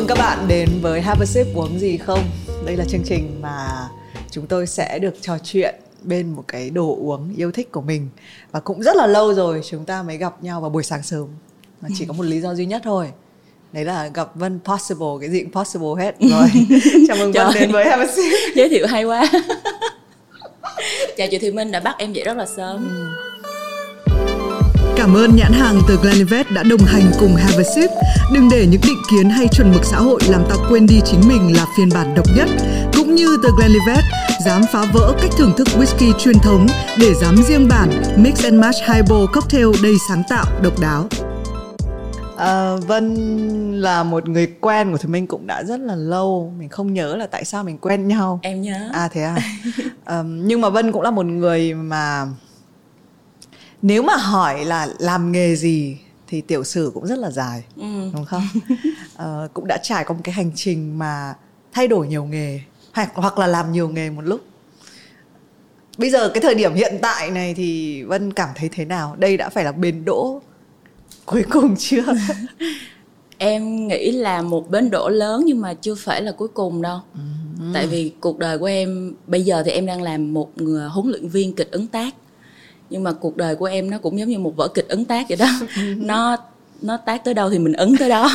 mừng các bạn đến với Have a sip uống gì không? Đây là chương trình mà chúng tôi sẽ được trò chuyện bên một cái đồ uống yêu thích của mình. Và cũng rất là lâu rồi chúng ta mới gặp nhau vào buổi sáng sớm. Mà chỉ có một lý do duy nhất thôi. Đấy là gặp Vân Possible cái gì cũng possible hết. Rồi chào mừng Vân đến với Have a sip. Giới thiệu hay quá. Chào chị Thùy Minh đã bắt em dậy rất là sớm. Ừ. Cảm ơn nhãn hàng từ Glenlivet đã đồng hành cùng Have a Sip. Đừng để những định kiến hay chuẩn mực xã hội làm ta quên đi chính mình là phiên bản độc nhất. Cũng như The Glenlivet, dám phá vỡ cách thưởng thức whisky truyền thống để dám riêng bản Mix and Match Highball Cocktail đầy sáng tạo, độc đáo. À, Vân là một người quen của Thùy Minh cũng đã rất là lâu Mình không nhớ là tại sao mình quen nhau Em nhớ À thế à à, Nhưng mà Vân cũng là một người mà nếu mà hỏi là làm nghề gì thì tiểu sử cũng rất là dài ừ. đúng không? À, cũng đã trải qua một cái hành trình mà thay đổi nhiều nghề hoặc hoặc là làm nhiều nghề một lúc. Bây giờ cái thời điểm hiện tại này thì vân cảm thấy thế nào? Đây đã phải là bến đỗ cuối cùng chưa? Em nghĩ là một bến đỗ lớn nhưng mà chưa phải là cuối cùng đâu. Ừ. tại vì cuộc đời của em bây giờ thì em đang làm một người huấn luyện viên kịch ứng tác nhưng mà cuộc đời của em nó cũng giống như một vở kịch ấn tác vậy đó. Nó nó tác tới đâu thì mình ấn tới đó.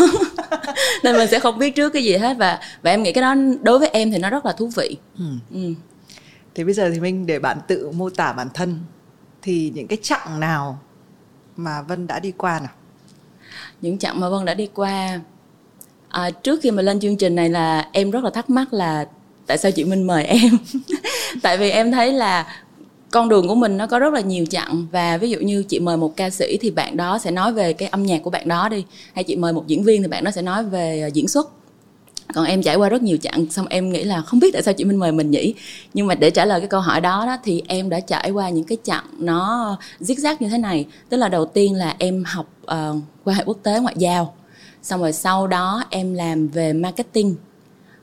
Nên mình sẽ không biết trước cái gì hết. Và và em nghĩ cái đó đối với em thì nó rất là thú vị. Ừ. Ừ. thì bây giờ thì mình để bạn tự mô tả bản thân thì những cái chặng nào mà vân đã đi qua nào? Những chặng mà vân đã đi qua à, trước khi mà lên chương trình này là em rất là thắc mắc là tại sao chị minh mời em? Tại vì em thấy là con đường của mình nó có rất là nhiều chặng. Và ví dụ như chị mời một ca sĩ thì bạn đó sẽ nói về cái âm nhạc của bạn đó đi. Hay chị mời một diễn viên thì bạn đó sẽ nói về ờ, diễn xuất. Còn em trải qua rất nhiều chặng xong em nghĩ là không biết tại sao chị minh mời mình nhỉ? Nhưng mà để trả lời cái câu hỏi đó, đó thì em đã trải qua những cái chặng nó giết rác như thế này. Tức là đầu tiên là em học uh, quan hệ quốc tế ngoại giao. Xong rồi sau đó em làm về marketing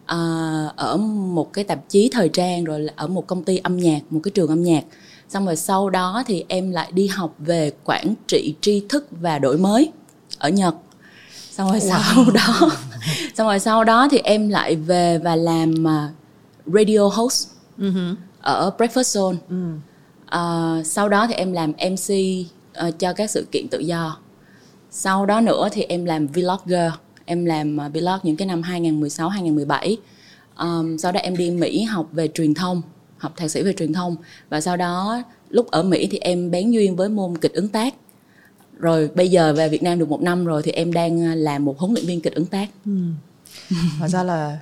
uh, ở một cái tạp chí thời trang rồi ở một công ty âm nhạc một cái trường âm nhạc xong rồi sau đó thì em lại đi học về quản trị tri thức và đổi mới ở nhật xong rồi wow. sau đó xong rồi sau đó thì em lại về và làm uh, radio host uh-huh. ở breakfast zone uh. Uh, sau đó thì em làm mc uh, cho các sự kiện tự do sau đó nữa thì em làm vlogger em làm uh, blog những cái năm 2016 2017 um, sau đó em đi Mỹ học về truyền thông học thạc sĩ về truyền thông. Và sau đó lúc ở Mỹ thì em bén duyên với môn kịch ứng tác. Rồi bây giờ về Việt Nam được một năm rồi thì em đang uh, làm một huấn luyện viên kịch ứng tác. Ừ. hóa ra là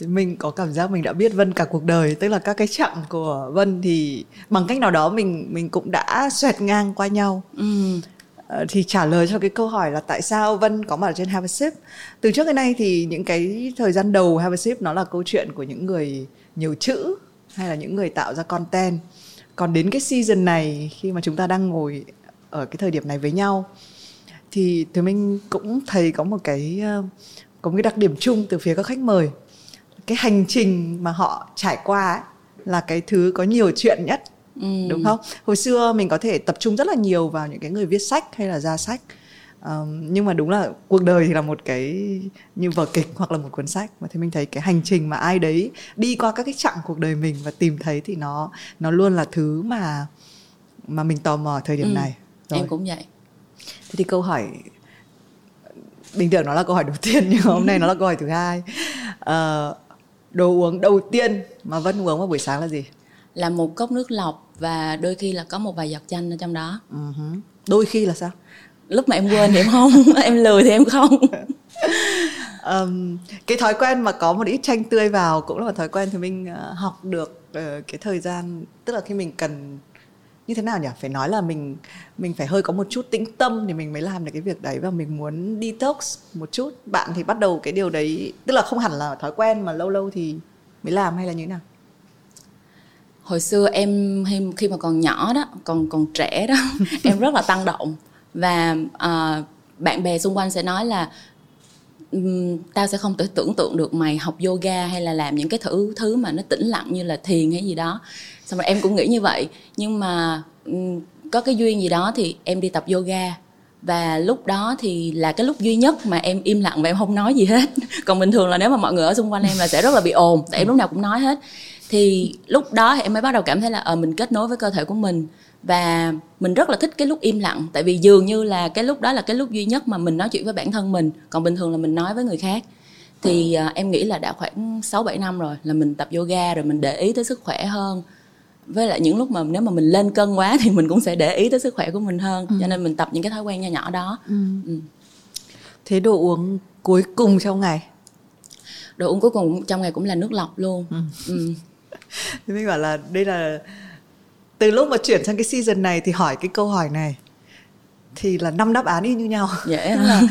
mình có cảm giác mình đã biết Vân cả cuộc đời tức là các cái chặng của Vân thì bằng cách nào đó mình mình cũng đã xoẹt ngang qua nhau. Ừ. Ờ, thì trả lời cho cái câu hỏi là tại sao Vân có mặt ở trên Have a Sip? Từ trước đến nay thì những cái thời gian đầu Have a Sip nó là câu chuyện của những người nhiều chữ hay là những người tạo ra content. Còn đến cái season này khi mà chúng ta đang ngồi ở cái thời điểm này với nhau thì thì mình cũng thấy có một cái ờ, có một cái đặc điểm chung từ phía các khách mời. Cái hành trình mà họ trải qua ấy, là cái thứ có nhiều chuyện nhất ừ. đúng không? Hồi xưa mình có thể tập trung rất là nhiều vào những cái người viết sách hay là ra sách um, nhưng mà đúng là cuộc đời thì là một cái như vở kịch hoặc là một cuốn sách mà thì mình thấy cái hành trình mà ai đấy đi qua các cái chặng cuộc đời mình và tìm thấy thì nó nó luôn là thứ mà mà mình tò mò thời điểm ừ. này Rồi. em cũng vậy thế thì câu hỏi bình thường nó là câu hỏi đầu tiên nhưng hôm nay nó là câu hỏi thứ hai uh, đồ uống đầu tiên mà vân uống vào buổi sáng là gì là một cốc nước lọc và đôi khi là có một vài giọt chanh ở trong đó uh-huh. đôi khi là sao lúc mà em quên thì em không em lười thì em không. Um, cái thói quen mà có một ít chanh tươi vào cũng là một thói quen thì mình uh, học được uh, cái thời gian tức là khi mình cần như thế nào nhỉ? Phải nói là mình mình phải hơi có một chút tĩnh tâm thì mình mới làm được cái việc đấy và mình muốn detox một chút. Bạn thì bắt đầu cái điều đấy tức là không hẳn là thói quen mà lâu lâu thì mới làm hay là như thế nào? Hồi xưa em khi mà còn nhỏ đó còn còn trẻ đó em rất là tăng động và uh, bạn bè xung quanh sẽ nói là um, tao sẽ không thể tưởng tượng được mày học yoga hay là làm những cái thứ thứ mà nó tĩnh lặng như là thiền hay gì đó. Xong rồi em cũng nghĩ như vậy. Nhưng mà um, có cái duyên gì đó thì em đi tập yoga. Và lúc đó thì là cái lúc duy nhất mà em im lặng và em không nói gì hết. Còn bình thường là nếu mà mọi người ở xung quanh em là sẽ rất là bị ồn tại em lúc nào cũng nói hết. Thì lúc đó thì em mới bắt đầu cảm thấy là ờ mình kết nối với cơ thể của mình và mình rất là thích cái lúc im lặng tại vì dường như là cái lúc đó là cái lúc duy nhất mà mình nói chuyện với bản thân mình còn bình thường là mình nói với người khác thì uh, em nghĩ là đã khoảng 6 7 năm rồi là mình tập yoga rồi mình để ý tới sức khỏe hơn với lại những lúc mà nếu mà mình lên cân quá thì mình cũng sẽ để ý tới sức khỏe của mình hơn ừ. cho nên mình tập những cái thói quen nhỏ nhỏ đó ừ. Ừ. thế đồ uống cuối cùng trong ngày đồ uống cuối cùng trong ngày cũng là nước lọc luôn ừ. Ừ. thì mình bảo là đây là từ lúc mà chuyển sang cái season này thì hỏi cái câu hỏi này thì là năm đáp án y như nhau. Dễ yeah. là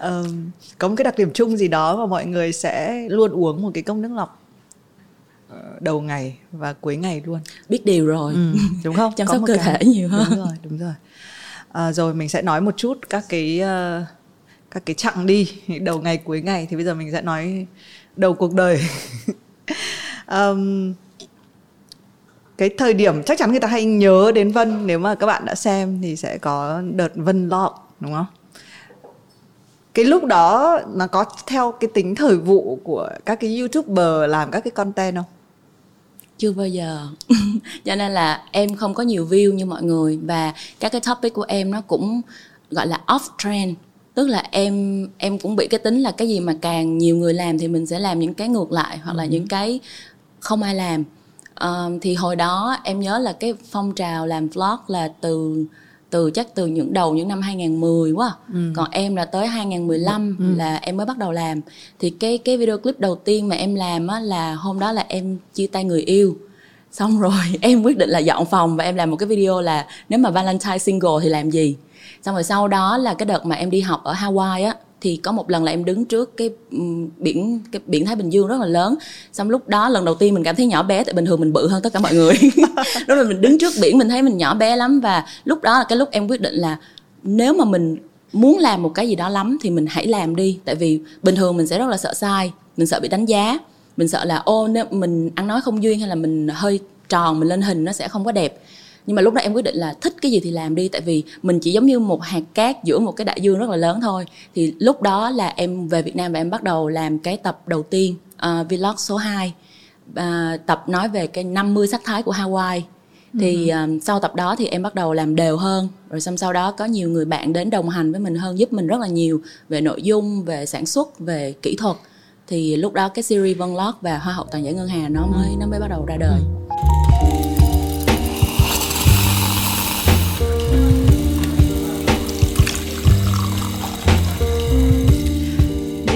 um, có một cái đặc điểm chung gì đó mà mọi người sẽ luôn uống một cái cốc nước lọc ờ, đầu ngày và cuối ngày luôn. Biết điều rồi. Ừ, đúng không? Chăm sóc cơ cái... thể nhiều hơn. Đúng rồi đúng rồi. À, rồi mình sẽ nói một chút các cái uh, các cái chặng đi đầu ngày cuối ngày thì bây giờ mình sẽ nói đầu cuộc đời. Um, cái thời điểm chắc chắn người ta hay nhớ đến Vân nếu mà các bạn đã xem thì sẽ có đợt Vân lọ đúng không? Cái lúc đó nó có theo cái tính thời vụ của các cái youtuber làm các cái content không? chưa bao giờ cho nên là em không có nhiều view như mọi người và các cái topic của em nó cũng gọi là off trend tức là em em cũng bị cái tính là cái gì mà càng nhiều người làm thì mình sẽ làm những cái ngược lại hoặc là ừ. những cái không ai làm um, thì hồi đó em nhớ là cái phong trào làm vlog là từ từ chắc từ những đầu những năm 2010 quá ừ. còn em là tới 2015 ừ. là em mới bắt đầu làm thì cái cái video clip đầu tiên mà em làm á là hôm đó là em chia tay người yêu xong rồi em quyết định là dọn phòng và em làm một cái video là nếu mà Valentine single thì làm gì xong rồi sau đó là cái đợt mà em đi học ở Hawaii á thì có một lần là em đứng trước cái ừ, biển cái biển Thái Bình Dương rất là lớn. Xong lúc đó lần đầu tiên mình cảm thấy nhỏ bé, tại bình thường mình bự hơn tất cả mọi người. Lúc là mình đứng trước biển, mình thấy mình nhỏ bé lắm. Và lúc đó là cái lúc em quyết định là nếu mà mình muốn làm một cái gì đó lắm thì mình hãy làm đi. Tại vì bình thường mình sẽ rất là sợ sai, mình sợ bị đánh giá. Mình sợ là, ô, nếu mình ăn nói không duyên hay là mình hơi tròn, mình lên hình nó sẽ không có đẹp nhưng mà lúc đó em quyết định là thích cái gì thì làm đi tại vì mình chỉ giống như một hạt cát giữa một cái đại dương rất là lớn thôi. Thì lúc đó là em về Việt Nam và em bắt đầu làm cái tập đầu tiên uh, vlog số 2 uh, tập nói về cái 50 sắc thái của Hawaii. Thì uh, sau tập đó thì em bắt đầu làm đều hơn. Rồi xong sau đó có nhiều người bạn đến đồng hành với mình hơn giúp mình rất là nhiều về nội dung về sản xuất về kỹ thuật. Thì lúc đó cái series vlog và hoa hậu toàn giải ngân hà nó mới nó mới bắt đầu ra đời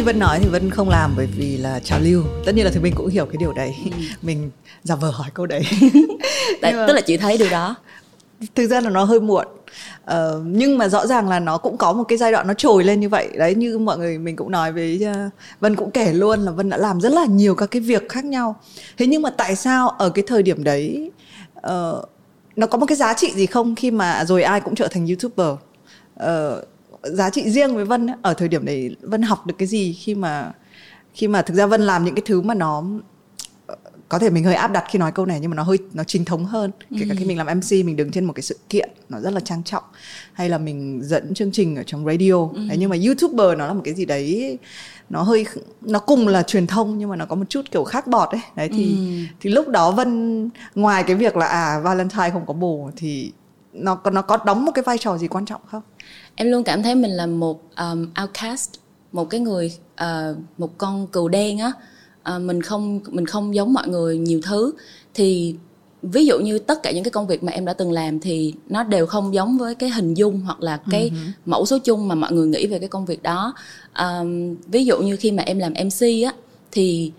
như Vân nói thì Vân không làm bởi vì là trào lưu. Tất nhiên là thì mình cũng hiểu cái điều đấy. Ừ. mình giả vờ hỏi câu đấy. Tại, mà, tức là chị thấy điều đó. thực ra là nó hơi muộn. Uh, nhưng mà rõ ràng là nó cũng có một cái giai đoạn nó trồi lên như vậy. Đấy như mọi người mình cũng nói với uh, Vân cũng kể luôn là Vân đã làm rất là nhiều các cái việc khác nhau. Thế nhưng mà tại sao ở cái thời điểm đấy uh, nó có một cái giá trị gì không khi mà rồi ai cũng trở thành youtuber? Uh, giá trị riêng với Vân ở thời điểm đấy Vân học được cái gì khi mà khi mà thực ra Vân làm những cái thứ mà nó có thể mình hơi áp đặt khi nói câu này nhưng mà nó hơi nó chính thống hơn kể cả khi ừ. mình làm mc mình đứng trên một cái sự kiện nó rất là trang trọng hay là mình dẫn chương trình ở trong radio ừ. đấy, nhưng mà youtuber nó là một cái gì đấy nó hơi nó cùng là truyền thông nhưng mà nó có một chút kiểu khác bọt đấy đấy thì ừ. thì lúc đó vân ngoài cái việc là à valentine không có bồ thì nó nó có đóng một cái vai trò gì quan trọng không em luôn cảm thấy mình là một um, outcast một cái người uh, một con cừu đen á. Uh, mình không mình không giống mọi người nhiều thứ. Thì ví dụ như tất cả những cái công việc mà em đã từng làm thì nó đều không giống với cái hình dung hoặc là cái uh-huh. mẫu số chung mà mọi người nghĩ về cái công việc đó. Um, ví dụ như khi mà em làm mc á thì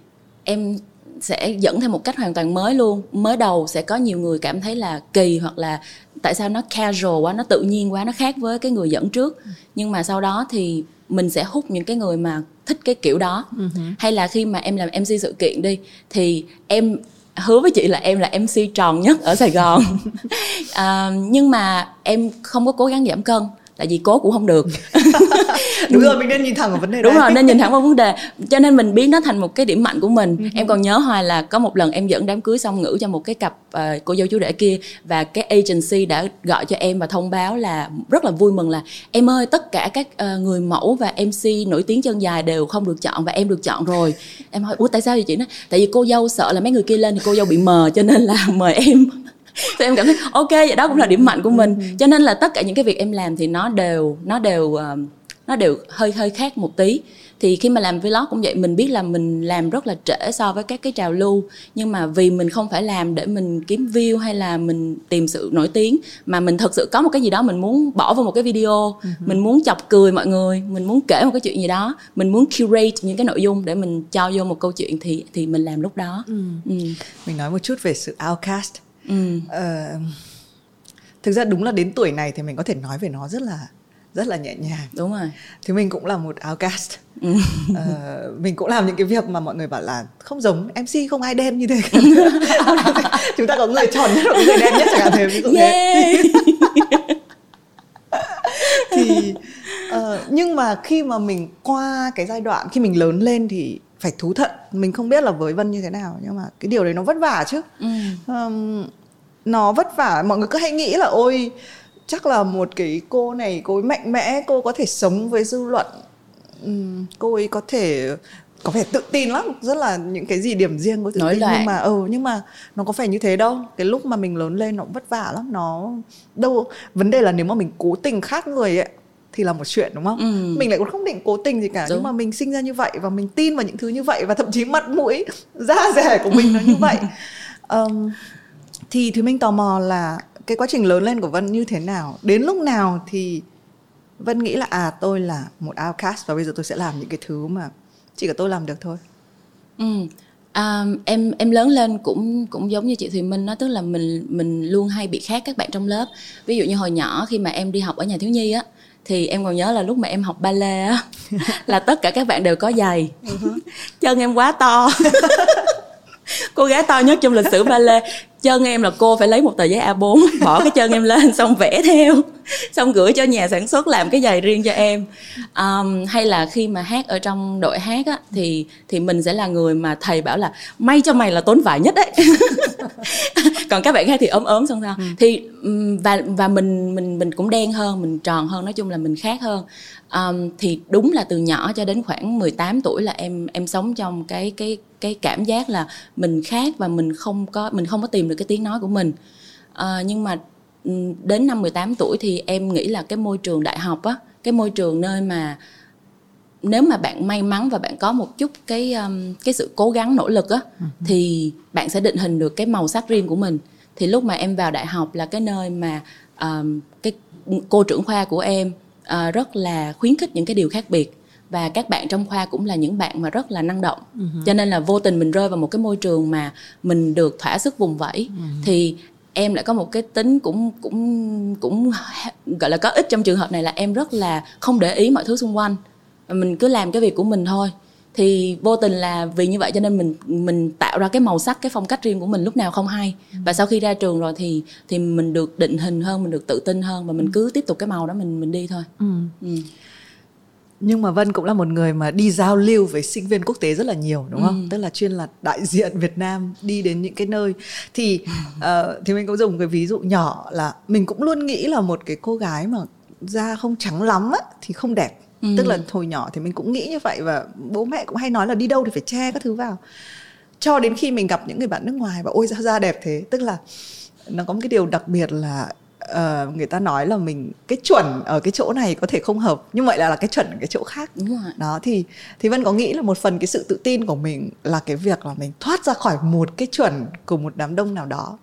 em sẽ dẫn theo một cách hoàn toàn mới luôn. Mới đầu sẽ có nhiều người cảm thấy là kỳ hoặc là tại sao nó casual quá nó tự nhiên quá nó khác với cái người dẫn trước. Nhưng mà sau đó thì mình sẽ hút những cái người mà thích cái kiểu đó. Uh-huh. hay là khi mà em làm mc sự kiện đi thì em hứa với chị là em là mc tròn nhất ở sài gòn. À, nhưng mà em không có cố gắng giảm cân tại vì cố cũng không được. Đúng rồi mình nên nhìn thẳng vào vấn đề đúng rồi nên nhìn thẳng vào vấn đề. Cho nên mình biến nó thành một cái điểm mạnh của mình. Uh-huh. em còn nhớ hoài là có một lần em dẫn đám cưới xong ngữ cho một cái cặp uh, cô dâu chú rể kia và cái agency đã gọi cho em và thông báo là rất là vui mừng là em ơi tất cả các uh, người mẫu và mc nổi tiếng chân dài đều không được chọn và em được chọn rồi. Em hỏi ủa tại sao vậy chị? Nói tại vì cô dâu sợ là mấy người kia lên thì cô dâu bị mờ cho nên là mời em thì em cảm thấy ok vậy đó cũng là điểm mạnh của mình. Cho nên là tất cả những cái việc em làm thì nó đều nó đều uh, nó đều hơi hơi khác một tí. Thì khi mà làm vlog cũng vậy mình biết là mình làm rất là trễ so với các cái trào lưu. Nhưng mà vì mình không phải làm để mình kiếm view hay là mình tìm sự nổi tiếng mà mình thật sự có một cái gì đó mình muốn bỏ vào một cái video. Uh-huh. mình muốn chọc cười mọi người mình muốn kể một cái chuyện gì đó. Mình muốn curate những cái nội dung để mình cho vô một câu chuyện thì thì mình làm lúc đó. Ừ. Ừ. mình nói một chút về sự outcast ừ. uh, thực ra đúng là đến tuổi này thì mình có thể nói về nó rất là rất là nhẹ nhàng đúng rồi thì mình cũng là một outcast ừ. uh, mình cũng làm những cái việc mà mọi người bảo là không giống mc không ai đen như thế chúng ta có người tròn nhất và người đen nhất chẳng hạn thế cũng yeah. thì uh, nhưng mà khi mà mình qua cái giai đoạn khi mình lớn lên thì phải thú thận mình không biết là với vân như thế nào nhưng mà cái điều đấy nó vất vả chứ. Ừ. um, nó vất vả. Mọi người cứ hay nghĩ là ôi chắc là một cái cô này cô ấy mạnh mẽ cô có thể sống với dư luận. Uhm, cô ấy có thể có vẻ tự tin lắm rất là những cái gì điểm riêng của tự Nói tin. Lại. nhưng mà ừ nhưng mà nó có phải như thế đâu. Cái lúc mà mình lớn lên nó cũng vất vả lắm. Nó đâu vấn đề là nếu mà mình cố tình khác người ấy thì là một chuyện đúng không? Ừ. mình lại cũng không định cố tình gì cả đúng. nhưng mà mình sinh ra như vậy và mình tin vào những thứ như vậy và thậm chí mặt mũi da rẻ của mình nó như vậy. Um, thì thì mình tò mò là cái quá trình lớn lên của vân như thế nào? Đến lúc nào thì vân nghĩ là à tôi là một outcast và bây giờ tôi sẽ làm những cái thứ mà chỉ cả tôi làm được thôi? Ừ. À, em em lớn lên cũng cũng giống như chị Thùy Minh đó tức là mình mình luôn hay bị khác các bạn trong lớp. Ví dụ như hồi nhỏ khi mà em đi học ở nhà thiếu nhi á thì em còn nhớ là lúc mà em học ballet á là tất cả các bạn đều có giày uh-huh. chân em quá to cô gái to nhất trong lịch sử ballet. Chân em là cô phải lấy một tờ giấy A4 bỏ cái chân em lên xong vẽ theo. Xong gửi cho nhà sản xuất làm cái giày riêng cho em. Um, hay là khi mà hát ở trong đội hát á thì thì mình sẽ là người mà thầy bảo là may cho mày là tốn vải nhất đấy. Còn các bạn khác thì ốm ốm xong sao. Ừ. thì và và mình mình mình cũng đen hơn mình tròn hơn nói chung là mình khác hơn. Um, thì đúng là từ nhỏ cho đến khoảng 18 tuổi là em em sống trong cái cái cái cảm giác là mình khác và mình không có mình không có tìm được cái tiếng nói của mình. À, nhưng mà đến năm 18 tuổi thì em nghĩ là cái môi trường đại học á cái môi trường nơi mà nếu mà bạn may mắn và bạn có một chút cái um, cái sự cố gắng nỗ lực á uh-huh. thì bạn sẽ định hình được cái màu sắc riêng của mình. Thì lúc mà em vào đại học là cái nơi mà um, cái cô trưởng khoa của em uh, rất là khuyến khích những cái điều khác biệt và các bạn trong khoa cũng là những bạn mà rất là năng động. Uh-huh. cho nên là vô tình mình rơi vào một cái môi trường mà mình được thỏa sức vùng vẫy. Uh-huh. thì em lại có một cái tính cũng cũng cũng gọi là có ích trong trường hợp này là em rất là không để ý mọi thứ xung quanh. Mình cứ làm cái việc của mình thôi. Thì vô tình là vì như vậy cho nên mình mình tạo ra cái màu sắc cái phong cách riêng của mình lúc nào không hay. Và sau khi ra trường rồi thì thì mình được định hình hơn mình được tự tin hơn và mình cứ tiếp tục cái màu đó mình mình đi thôi. Ừ. Ừ nhưng mà Vân cũng là một người mà đi giao lưu với sinh viên quốc tế rất là nhiều đúng không? Ừ. Tức là chuyên là đại diện Việt Nam đi đến những cái nơi thì uh, thì mình cũng dùng cái ví dụ nhỏ là mình cũng luôn nghĩ là một cái cô gái mà da không trắng lắm á thì không đẹp. Ừ. Tức là hồi nhỏ thì mình cũng nghĩ như vậy và bố mẹ cũng hay nói là đi đâu thì phải che các thứ vào. Cho đến khi mình gặp những người bạn nước ngoài và ôi da da đẹp thế, tức là nó có một cái điều đặc biệt là uh, người ta nói là mình cái chuẩn ở cái chỗ này có thể không hợp nhưng vậy là là cái chuẩn ở cái chỗ khác Đúng rồi. đó thì thì vân có nghĩ là một phần cái sự tự tin của mình là cái việc là mình thoát ra khỏi một cái chuẩn của một đám đông nào đó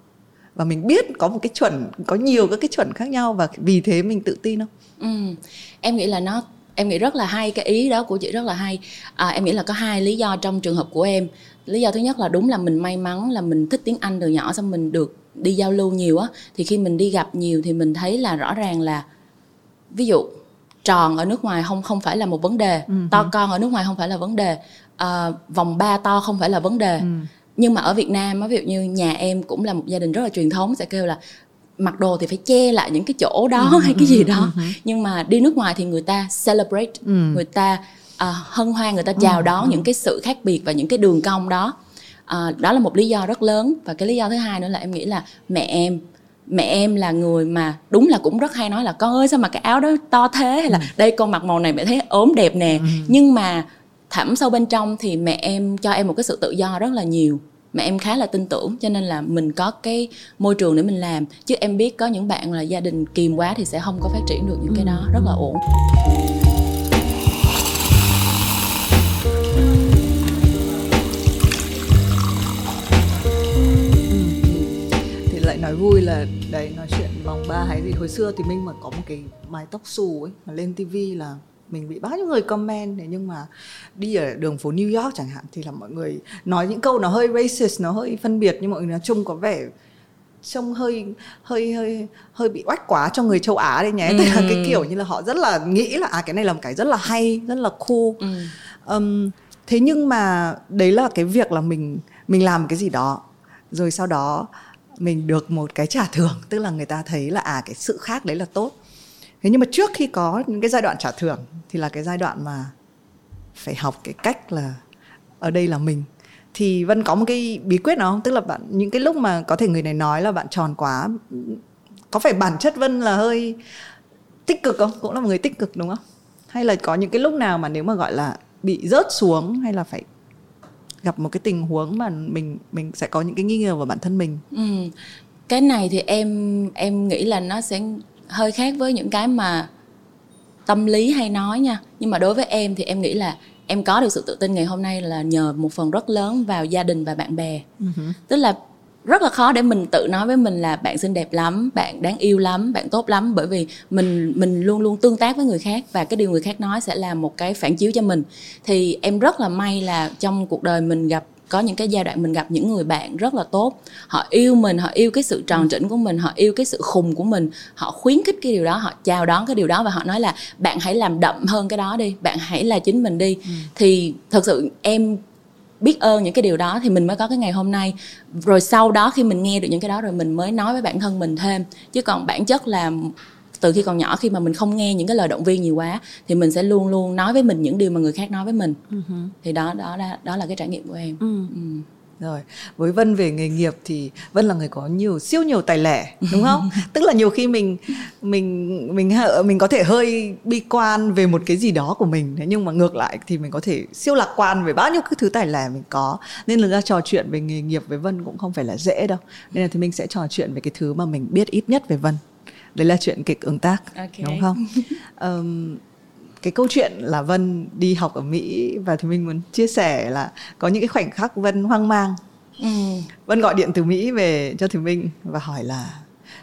và mình biết có một cái chuẩn có nhiều các cái chuẩn khác nhau và vì thế mình tự tin không ừ. em nghĩ là nó em nghĩ rất là hay cái ý đó của chị rất là hay à, em nghĩ là có hai lý do trong trường hợp của em lý do thứ nhất là đúng là mình may mắn là mình thích tiếng anh từ nhỏ xong mình được đi giao lưu nhiều á thì khi mình đi gặp nhiều thì mình thấy là rõ ràng là ví dụ tròn ở nước ngoài không không phải là một vấn đề uh-huh. to con ở nước ngoài không phải là vấn đề à, vòng ba to không phải là vấn đề uh-huh. nhưng mà ở Việt Nam á ví dụ như nhà em cũng là một gia đình rất là truyền thống sẽ kêu là mặc đồ thì phải che lại những cái chỗ đó ừ, hay cái gì đó ừ, nhưng mà đi nước ngoài thì người ta celebrate ừ. người ta uh, hân hoan người ta chào ừ, đón ừ. những cái sự khác biệt và những cái đường cong đó uh, đó là một lý do rất lớn. Và cái lý do thứ hai nữa là em nghĩ là mẹ em mẹ em là người mà đúng là cũng rất hay nói là con ơi sao mà cái áo đó to thế? Hay là ừ. đây con mặc màu này mẹ thấy ốm đẹp nè. Ừ. nhưng mà thẳm sâu bên trong thì mẹ em cho em một cái sự tự do rất là nhiều. Mẹ em khá là tin tưởng cho nên là mình có cái môi trường để mình làm. Chứ em biết có những bạn là gia đình kìm quá thì sẽ không có phát triển được những cái đó. Rất là ổn nói vui là đấy nói chuyện vòng ba hay gì hồi xưa thì minh mà có một cái mái tóc xù ấy mà lên tivi là mình bị bao nhiêu người comment thế nhưng mà đi ở đường phố New York chẳng hạn thì là mọi người nói những câu nó hơi racist nó hơi phân biệt nhưng mọi người nói chung có vẻ trông hơi hơi hơi hơi bị oách quá cho người châu Á đấy nhé ừ. tức là cái kiểu như là họ rất là nghĩ là à cái này là một cái rất là hay rất là cool ừ. um, thế nhưng mà đấy là cái việc là mình mình làm cái gì đó rồi sau đó mình được một cái trả thưởng, tức là người ta thấy là à cái sự khác đấy là tốt. Thế nhưng mà trước khi có những cái giai đoạn trả thưởng thì là cái giai đoạn mà phải học cái cách là ở đây là mình. Thì vân có một cái bí quyết nào không? Tức là bạn, những cái lúc mà có thể người này nói là bạn tròn quá, có phải bản chất vân là hơi tích cực không? Cũng là một người tích cực, đúng không? Hay là có những cái lúc nào mà nếu mà, gọi là, bị rớt xuống hay là phải gặp một cái tình huống mà mình mình sẽ có những cái nghi ngờ vào bản thân mình ừ. cái này thì em em nghĩ là nó sẽ hơi khác với những cái mà tâm lý hay nói nha nhưng mà đối với em thì em nghĩ là em có được sự tự tin ngày hôm nay là nhờ một phần rất lớn vào gia đình và bạn bè uh-huh. tức là rất là khó để mình tự nói với mình là bạn xinh đẹp lắm bạn đáng yêu lắm bạn tốt lắm bởi vì mình mình luôn luôn tương tác với người khác và cái điều người khác nói sẽ là một cái phản chiếu cho mình. Thì em rất là may là trong cuộc đời mình gặp có những cái giai đoạn mình gặp những người bạn rất là tốt. Họ yêu mình họ yêu cái sự tròn trĩnh của mình họ yêu cái sự khùng của mình họ khuyến khích cái điều đó họ chào đón cái điều đó và họ nói là bạn hãy làm đậm hơn cái đó đi bạn hãy là chính mình đi. Ừ. thì thật sự em biết ơn những cái điều đó thì mình mới có cái ngày hôm nay. Rồi sau đó khi mình nghe được những cái đó rồi mình mới nói với bản thân mình thêm. Chứ còn bản chất là từ khi còn nhỏ khi mà mình không nghe những cái lời động viên nhiều quá thì mình sẽ luôn luôn nói với mình những điều mà người khác nói với mình. Uh-huh. thì đó đó là đó là cái trải nghiệm của em. Uh. Rồi với vân về nghề nghiệp thì vân là người có nhiều siêu nhiều tài lẻ đúng không? Tức là nhiều khi mình mình mình mình có thể hơi bi quan về một cái gì đó của mình. Thế nhưng mà ngược lại thì mình có thể siêu lạc quan về bao nhiêu cái thứ tài lẻ mình có. Nên là ra trò chuyện về nghề nghiệp với vân cũng không phải là dễ đâu. Nên là thì mình sẽ trò chuyện về cái thứ mà mình biết ít nhất về vân. Đấy là chuyện kịch ứng tác okay. đúng không? Um, cái câu chuyện là Vân đi học ở Mỹ và thì mình muốn chia sẻ là có những cái khoảnh khắc Vân hoang mang ừ. Vân gọi điện từ Mỹ về cho Thùy Minh và hỏi là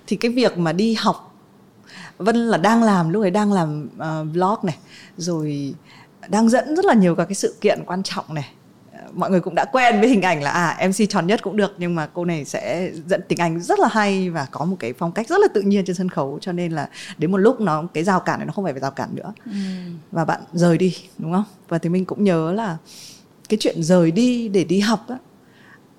thì cái việc mà đi học Vân là đang làm lúc ấy đang làm uh, vlog này rồi đang dẫn rất là nhiều các cái sự kiện quan trọng này mọi người cũng đã quen với hình ảnh là à MC tròn nhất cũng được nhưng mà cô này sẽ dẫn tiếng Anh rất là hay và có một cái phong cách rất là tự nhiên trên sân khấu cho nên là đến một lúc nó cái rào cản này nó không phải là rào cản nữa. Ừ. và bạn rời đi đúng không? Và thì mình cũng nhớ là cái chuyện rời đi để đi học á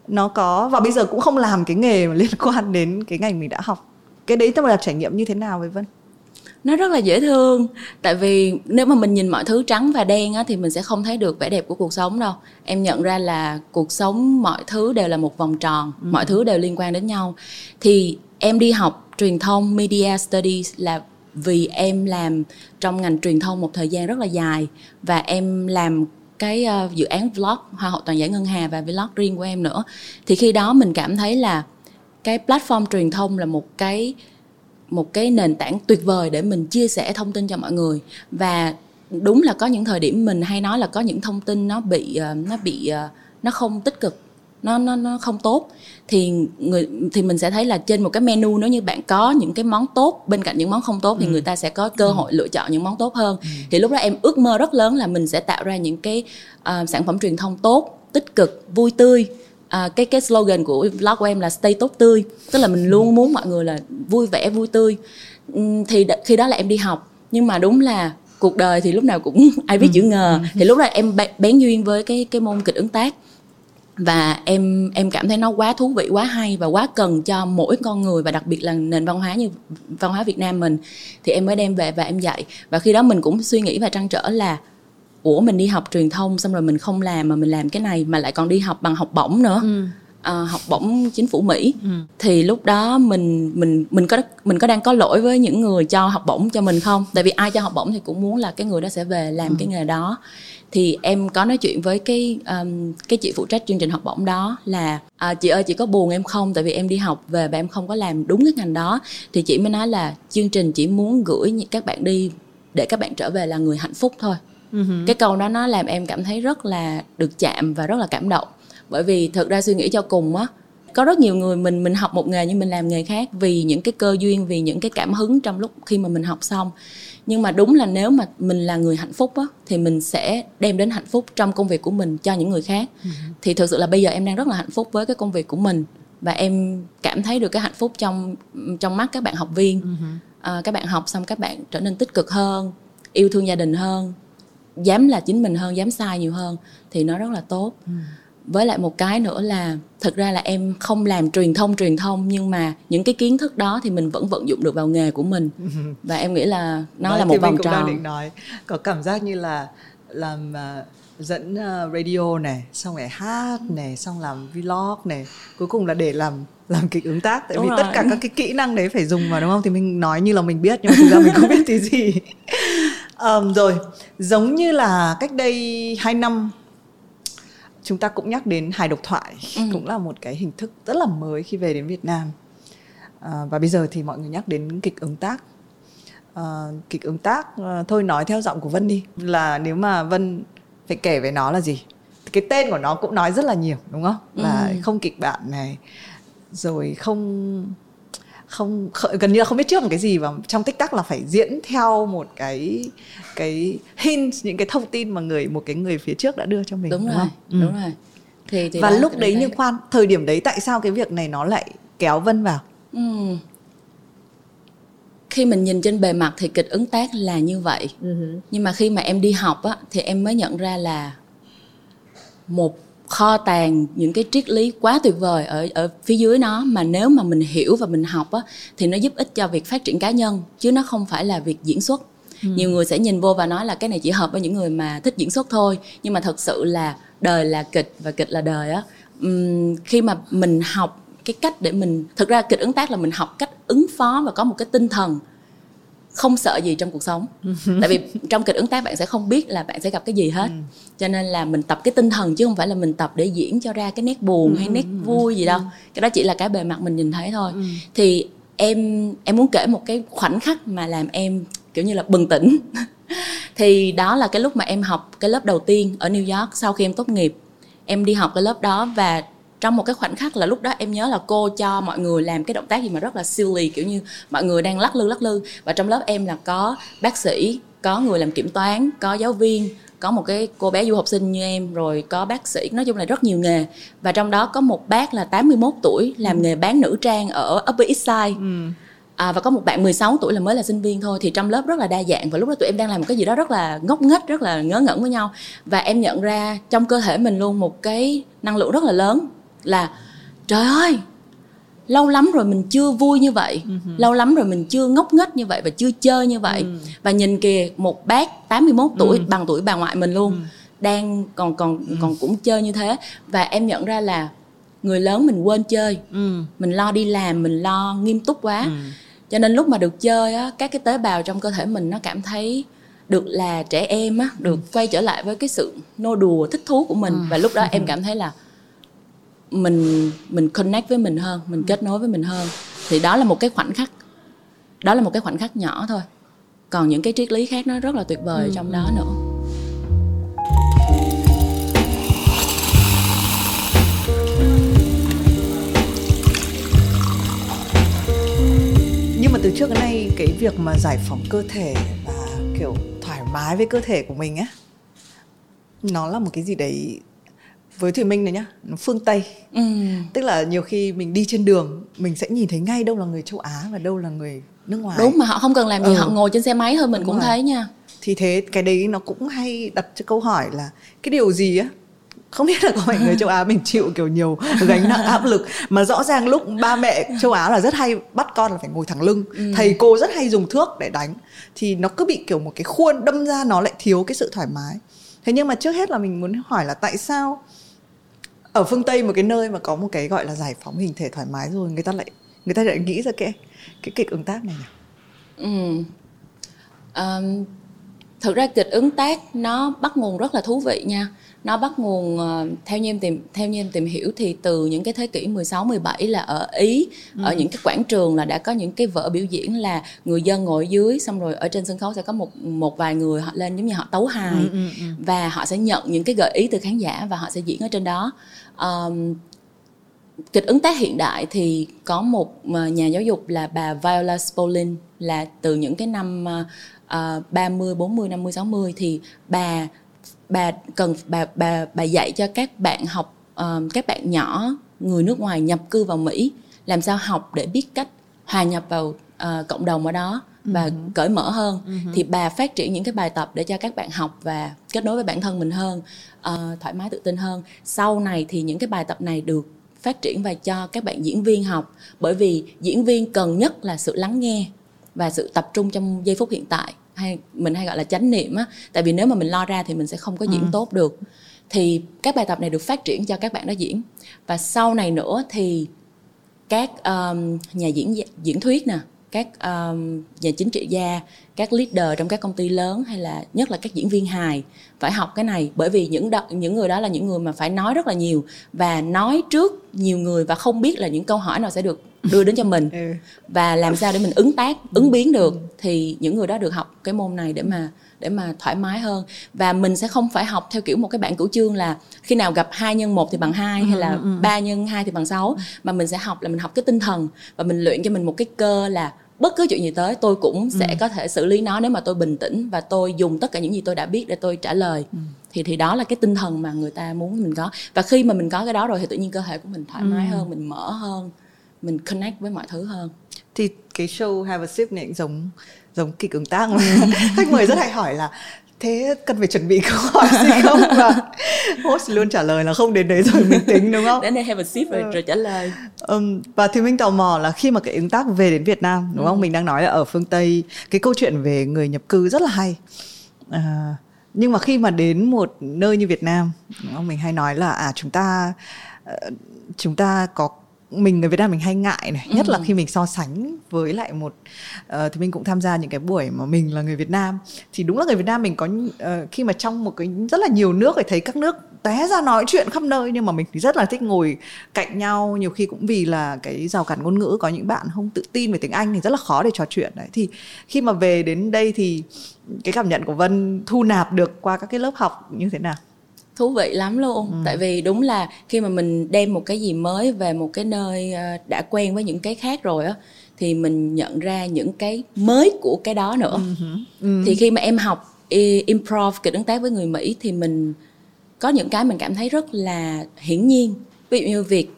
nó có và bây giờ cũng không làm cái nghề mà liên quan đến cái ngành mình đã học. Cái đấy tức là trải nghiệm như thế nào với Vân nó rất là dễ thương. Tại vì nếu mà mình nhìn mọi thứ trắng và đen á, thì mình sẽ không thấy được vẻ đẹp của cuộc sống đâu. Em nhận ra là cuộc sống mọi thứ đều là một vòng tròn ừ. mọi thứ đều liên quan đến nhau. Thì em đi học truyền thông media studies là vì em làm trong ngành truyền thông một thời gian rất là dài. Và em làm cái uh, dự án vlog hoa hậu toàn giải ngân hà và vlog riêng của em nữa. Thì khi đó mình cảm thấy là cái platform truyền thông là một cái một cái nền tảng tuyệt vời để mình chia sẻ thông tin cho mọi người và đúng là có những thời điểm mình hay nói là có những thông tin nó bị ờ, nó bị ờ, nó không tích cực nó nó nó không tốt thì người thì mình sẽ thấy là trên một cái menu nếu như bạn có những cái món tốt bên cạnh những món không tốt thì ừ. người ta sẽ có cơ ừ. hội lựa chọn những món tốt hơn ừ. thì lúc đó em ước mơ rất lớn là mình sẽ tạo ra những cái uh, sản phẩm truyền thông tốt tích cực vui tươi à, cái cái slogan của vlog của em là stay tốt tươi tức là mình luôn muốn mọi người là vui vẻ vui tươi. Thì đ- khi đó là em đi học. Nhưng mà đúng là cuộc đời thì lúc nào cũng ai biết chữ ngờ. Thì lúc đó em bén duyên với cái cái môn kịch ứng tác. Và em em cảm thấy nó quá thú vị quá hay và quá cần cho mỗi con người và đặc biệt là nền văn hóa như văn hóa Việt Nam mình. Thì em mới đem về và em dạy. Và khi đó mình cũng suy nghĩ và trăn trở là ủa mình đi học truyền thông xong rồi mình không làm mà mình làm cái này mà lại còn đi học bằng học bổng nữa. Ừ. à, học bổng chính phủ Mỹ. Ừ. thì lúc đó mình mình mình có mình có đang có lỗi với những người cho học bổng cho mình không? Tại vì ai cho học bổng thì cũng muốn là cái người đó sẽ về làm ừ. cái nghề đó. Thì em có nói chuyện với cái um, cái chị phụ trách chương trình học bổng đó là à, chị ơi chị có buồn em không? Tại vì em đi học về và em không có làm đúng cái ngành đó. Thì chị mới nói là chương trình chỉ muốn gửi các bạn đi để các bạn trở về là người hạnh phúc thôi uh-huh. cái câu đó nó làm em cảm thấy rất là được chạm và rất là cảm động bởi vì thực ra suy nghĩ cho cùng á có rất nhiều người mình mình học một nghề nhưng mình làm nghề khác vì những cái cơ duyên vì những cái cảm hứng trong lúc khi mà mình học xong nhưng mà đúng là nếu mà mình là người hạnh phúc á thì mình sẽ đem đến hạnh phúc trong công việc của mình cho những người khác ừ. thì thực sự là bây giờ em đang rất là hạnh phúc với cái công việc của mình và em cảm thấy được cái hạnh phúc trong trong mắt các bạn học viên ừ. à, các bạn học xong các bạn trở nên tích cực hơn yêu thương gia đình hơn dám là chính mình hơn dám sai nhiều hơn thì nó rất là tốt. Ừ. Với lại một cái nữa là thực ra là em không làm truyền thông truyền thông nhưng mà những cái kiến thức đó thì mình vẫn vận dụng được vào nghề của mình. Và em nghĩ là nó Đấy, là một vòng tròn đang định nói có cảm giác như là làm uh, dẫn uh, radio này xong rồi hát này xong làm vlog này cuối cùng là để làm làm kịch ứng tác. Tại đúng vì rồi. tất cả các cái kỹ năng đấy phải dùng vào đúng không? Thì mình nói như là mình biết nhưng mà thực ra mình không biết tí gì um, rồi giống như là cách đây 2 năm chúng ta cũng nhắc đến hài độc thoại. Ừ. cũng là một cái hình thức rất là mới khi về đến Việt Nam. À, và bây giờ thì mọi người nhắc đến kịch ứng tác. À, kịch ứng tác à, thôi nói theo giọng của Vân đi. Là nếu mà Vân phải kể về nó là gì? Cái tên của nó cũng nói rất là nhiều đúng không? Là ừ. không kịch bản này rồi không không gần như là không biết trước một cái gì và trong tích tắc là phải diễn theo một cái cái hint những cái thông tin mà người một cái người phía trước đã đưa cho mình đúng, đúng rồi không? Ừ. đúng rồi thì, thì và lúc đấy như khoan thời điểm đấy tại sao cái việc này nó lại kéo vân vào ừ. khi mình nhìn trên bề mặt thì kịch ứng tác là như vậy uh-huh. nhưng mà khi mà em đi học á thì em mới nhận ra là một kho tàng những cái triết lý quá tuyệt vời ở ở phía dưới nó mà nếu mà mình hiểu và mình học á thì nó giúp ích cho việc phát triển cá nhân chứ nó không phải là việc diễn xuất ừ. nhiều người sẽ nhìn vô và nói là cái này chỉ hợp với những người mà thích diễn xuất thôi nhưng mà thật sự là đời là kịch và kịch là đời á uhm, khi mà mình học cái cách để mình thực ra kịch ứng tác là mình học cách ứng phó và có một cái tinh thần không sợ gì trong cuộc sống. Tại vì trong kịch ứng tác bạn sẽ không biết là bạn sẽ gặp cái gì hết. Ừ. cho nên là mình tập cái tinh thần chứ không phải là mình tập để diễn cho ra cái nét buồn hay nét vui gì đâu. Cái đó chỉ là cái bề mặt mình nhìn thấy thôi. Thì em em muốn kể một cái khoảnh khắc mà làm em kiểu như là bừng tỉnh. Thì đó là cái lúc mà em học cái lớp đầu tiên ở New York sau khi em tốt nghiệp. Em đi học cái lớp đó và trong một cái khoảnh khắc là lúc đó em nhớ là cô cho mọi người làm cái động tác gì mà rất là silly kiểu như mọi người đang lắc lư lắc lư. Và trong lớp em là có bác sĩ có người làm kiểm toán có giáo viên có một cái cô bé du học sinh như em rồi có bác sĩ nói chung là rất nhiều nghề. Và trong đó có một bác là 81 tuổi làm ừ. nghề bán nữ trang ở Upper East Side. Ừ. à, và có một bạn 16 tuổi là mới là sinh viên thôi. Thì trong lớp rất là đa dạng và lúc đó tụi em đang làm một cái gì đó rất là ngốc nghếch rất là ngớ ngẩn với nhau. Và em nhận ra trong cơ thể mình luôn một cái năng lượng rất là lớn là trời ơi lâu lắm rồi mình chưa vui như vậy uh-huh. lâu lắm rồi mình chưa ngốc nghếch như vậy và chưa chơi như vậy uh-huh. và nhìn kìa một bác 81 tuổi uh-huh. bằng tuổi bà ngoại mình luôn uh-huh. đang còn còn uh-huh. còn cũng chơi như thế và em nhận ra là người lớn mình quên chơi uh-huh. mình lo đi làm mình lo nghiêm túc quá uh-huh. cho nên lúc mà được chơi á các cái tế bào trong cơ thể mình nó cảm thấy được là trẻ em á được quay trở lại với cái sự nô đùa thích thú của mình và lúc đó em cảm thấy là mình mình connect với mình hơn mình kết nối với mình hơn thì đó là một cái khoảnh khắc đó là một cái khoảnh khắc nhỏ thôi còn những cái triết lý khác nó rất là tuyệt vời ừ. trong đó nữa nhưng mà từ trước đến nay cái việc mà giải phóng cơ thể và kiểu thoải mái với cơ thể của mình á nó là một cái gì đấy với thùy minh này nhá phương tây ừ. tức là nhiều khi mình đi trên đường mình sẽ nhìn thấy ngay đâu là người châu á và đâu là người nước ngoài đúng mà họ không cần làm gì ừ. họ ngồi trên xe máy thôi mình đúng cũng rồi. thấy nha thì thế cái đấy nó cũng hay đặt cho câu hỏi là cái điều gì á không biết là có phải người châu Á mình chịu kiểu nhiều gánh nặng áp lực mà rõ ràng lúc ba mẹ châu Á là rất hay bắt con là phải ngồi thẳng lưng ừ. thầy cô rất hay dùng thước để đánh thì nó cứ bị kiểu một cái khuôn đâm ra nó lại thiếu cái sự thoải mái thế nhưng mà trước hết là mình muốn hỏi là tại sao ở phương tây một cái nơi mà có một cái gọi là giải phóng hình thể thoải mái rồi người ta lại người ta lại nghĩ ra cái cái kịch ứng tác này nhỉ? Ừ. Um, thực ra kịch ứng tác nó bắt nguồn rất là thú vị nha nó bắt nguồn uh, theo như em tìm theo như em tìm hiểu thì từ những cái thế kỷ 16 17 là ở Ý ừ. ở những cái quảng trường là đã có những cái vở biểu diễn là người dân ngồi dưới xong rồi ở trên sân khấu sẽ có một một vài người họ lên giống như họ tấu hài ừ, ừ, ừ. và họ sẽ nhận những cái gợi ý từ khán giả và họ sẽ diễn ở trên đó um, kịch ứng tác hiện đại thì có một ờ, nhà giáo dục là bà Viola Spolin là từ những cái năm uh, 30, 40, 50, 60 thì bà bà cần bà bà bà dạy cho các bạn học uh, các bạn nhỏ người nước ngoài nhập cư vào Mỹ làm sao học để biết cách hòa nhập vào uh, cộng đồng ở đó và uh-huh. cởi mở hơn uh-huh. thì bà phát triển những cái bài tập để cho các bạn học và kết nối với bản thân mình hơn uh, thoải mái tự tin hơn sau này thì những cái bài tập này được phát triển và cho các bạn diễn viên học bởi vì diễn viên cần nhất là sự lắng nghe và sự tập trung trong giây phút hiện tại hay mình hay gọi là chánh niệm á tại vì nếu mà mình lo ra thì mình sẽ không có diễn ừ. tốt được. Thì các bài tập này được phát triển cho các bạn đó diễn. Và sau này nữa thì các um, nhà diễn diễn thuyết nè các um, nhà chính trị gia các leader trong các công ty lớn hay là nhất là các diễn viên hài phải học cái này. Bởi vì những đo, những người đó là những người mà phải nói rất là nhiều và nói trước nhiều người và không biết là những câu hỏi nào sẽ được đưa đến cho mình ừ. và làm sao để mình ứng tác ứng biến được thì những người đó được học cái môn này để mà để mà thoải mái hơn và mình sẽ không phải học theo kiểu một cái bản cửu chương là khi nào gặp hai nhân một thì bằng hai hay là ừ, ừ, ba nhân hai thì bằng sáu mà mình sẽ học là mình học cái tinh thần và mình luyện cho mình một cái cơ là bất cứ chuyện gì tới tôi cũng sẽ ừ. có thể xử lý nó nếu mà tôi bình tĩnh và tôi dùng tất cả những gì tôi đã biết để tôi trả lời ừ. thì thì đó là cái tinh thần mà người ta muốn mình có và khi mà mình có cái đó rồi thì tự nhiên cơ thể của mình thoải mái ừ. hơn mình mở hơn mình connect với mọi thứ hơn. Thì cái show Have a Sip này cũng giống giống kịch ứng tác mà. Khách mời rất hay hỏi là thế cần phải chuẩn bị câu hỏi gì không? Và host luôn trả lời là không đến đấy rồi mình tính đúng không? Đến đây have a sip rồi, ừ. rồi trả lời. Um, và thì mình tò mò là khi mà cái ứng tác về đến Việt Nam đúng không? Ừ. mình đang nói là ở phương Tây cái câu chuyện về người nhập cư rất là hay. À, nhưng mà khi mà đến một nơi như Việt Nam đúng không? Mình hay nói là à chúng ta uh, chúng ta có mình người Việt Nam mình hay ngại này nhất ừ. là khi mình so sánh với lại một uh, thì mình cũng tham gia những cái buổi mà mình là người Việt Nam. Thì đúng là người Việt Nam mình có uh, khi mà trong một cái rất là nhiều nước thì thấy các nước té ra nói chuyện khắp nơi nhưng mà mình thì rất là thích ngồi cạnh nhau. Nhiều khi cũng vì là cái rào cản ngôn ngữ có những bạn không tự tin về tiếng Anh thì rất là khó để trò chuyện đấy. Thì khi mà về đến đây thì cái cảm nhận của Vân thu nạp được qua các cái lớp học như thế nào thú vị lắm luôn ừ. tại vì đúng là khi mà mình đem một cái gì mới về một cái nơi ờ, đã quen với những cái khác rồi á thì mình nhận ra những cái mới của cái đó nữa ừ. Ừ. thì khi mà em học improv kịch ứng tác với người mỹ thì mình có những cái mình cảm thấy rất là hiển nhiên ví dụ như việc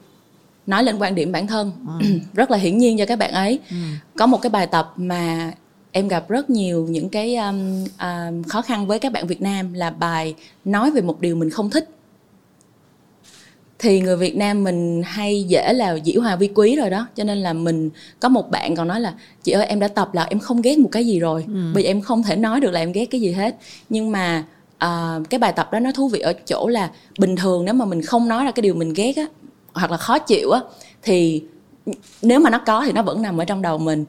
nói lên quan điểm bản thân ừ. rất là hiển nhiên cho các bạn ấy ừ. có một cái bài tập mà em gặp rất nhiều những cái um, um, khó khăn với các bạn Việt Nam là bài nói về một điều mình không thích. Thì người Việt Nam mình hay dễ là dĩ hòa vi quý rồi đó cho nên là mình có một bạn còn nói là chị ơi em đã tập là em không ghét một cái gì rồi ừ. bây giờ em không thể nói được là em ghét cái gì hết. Nhưng mà uh, cái bài tập đó nó thú vị ở chỗ là bình thường nếu mà mình không nói ra cái điều mình ghét á hoặc là khó chịu á thì nếu mà nó có thì nó vẫn nằm ở trong đầu mình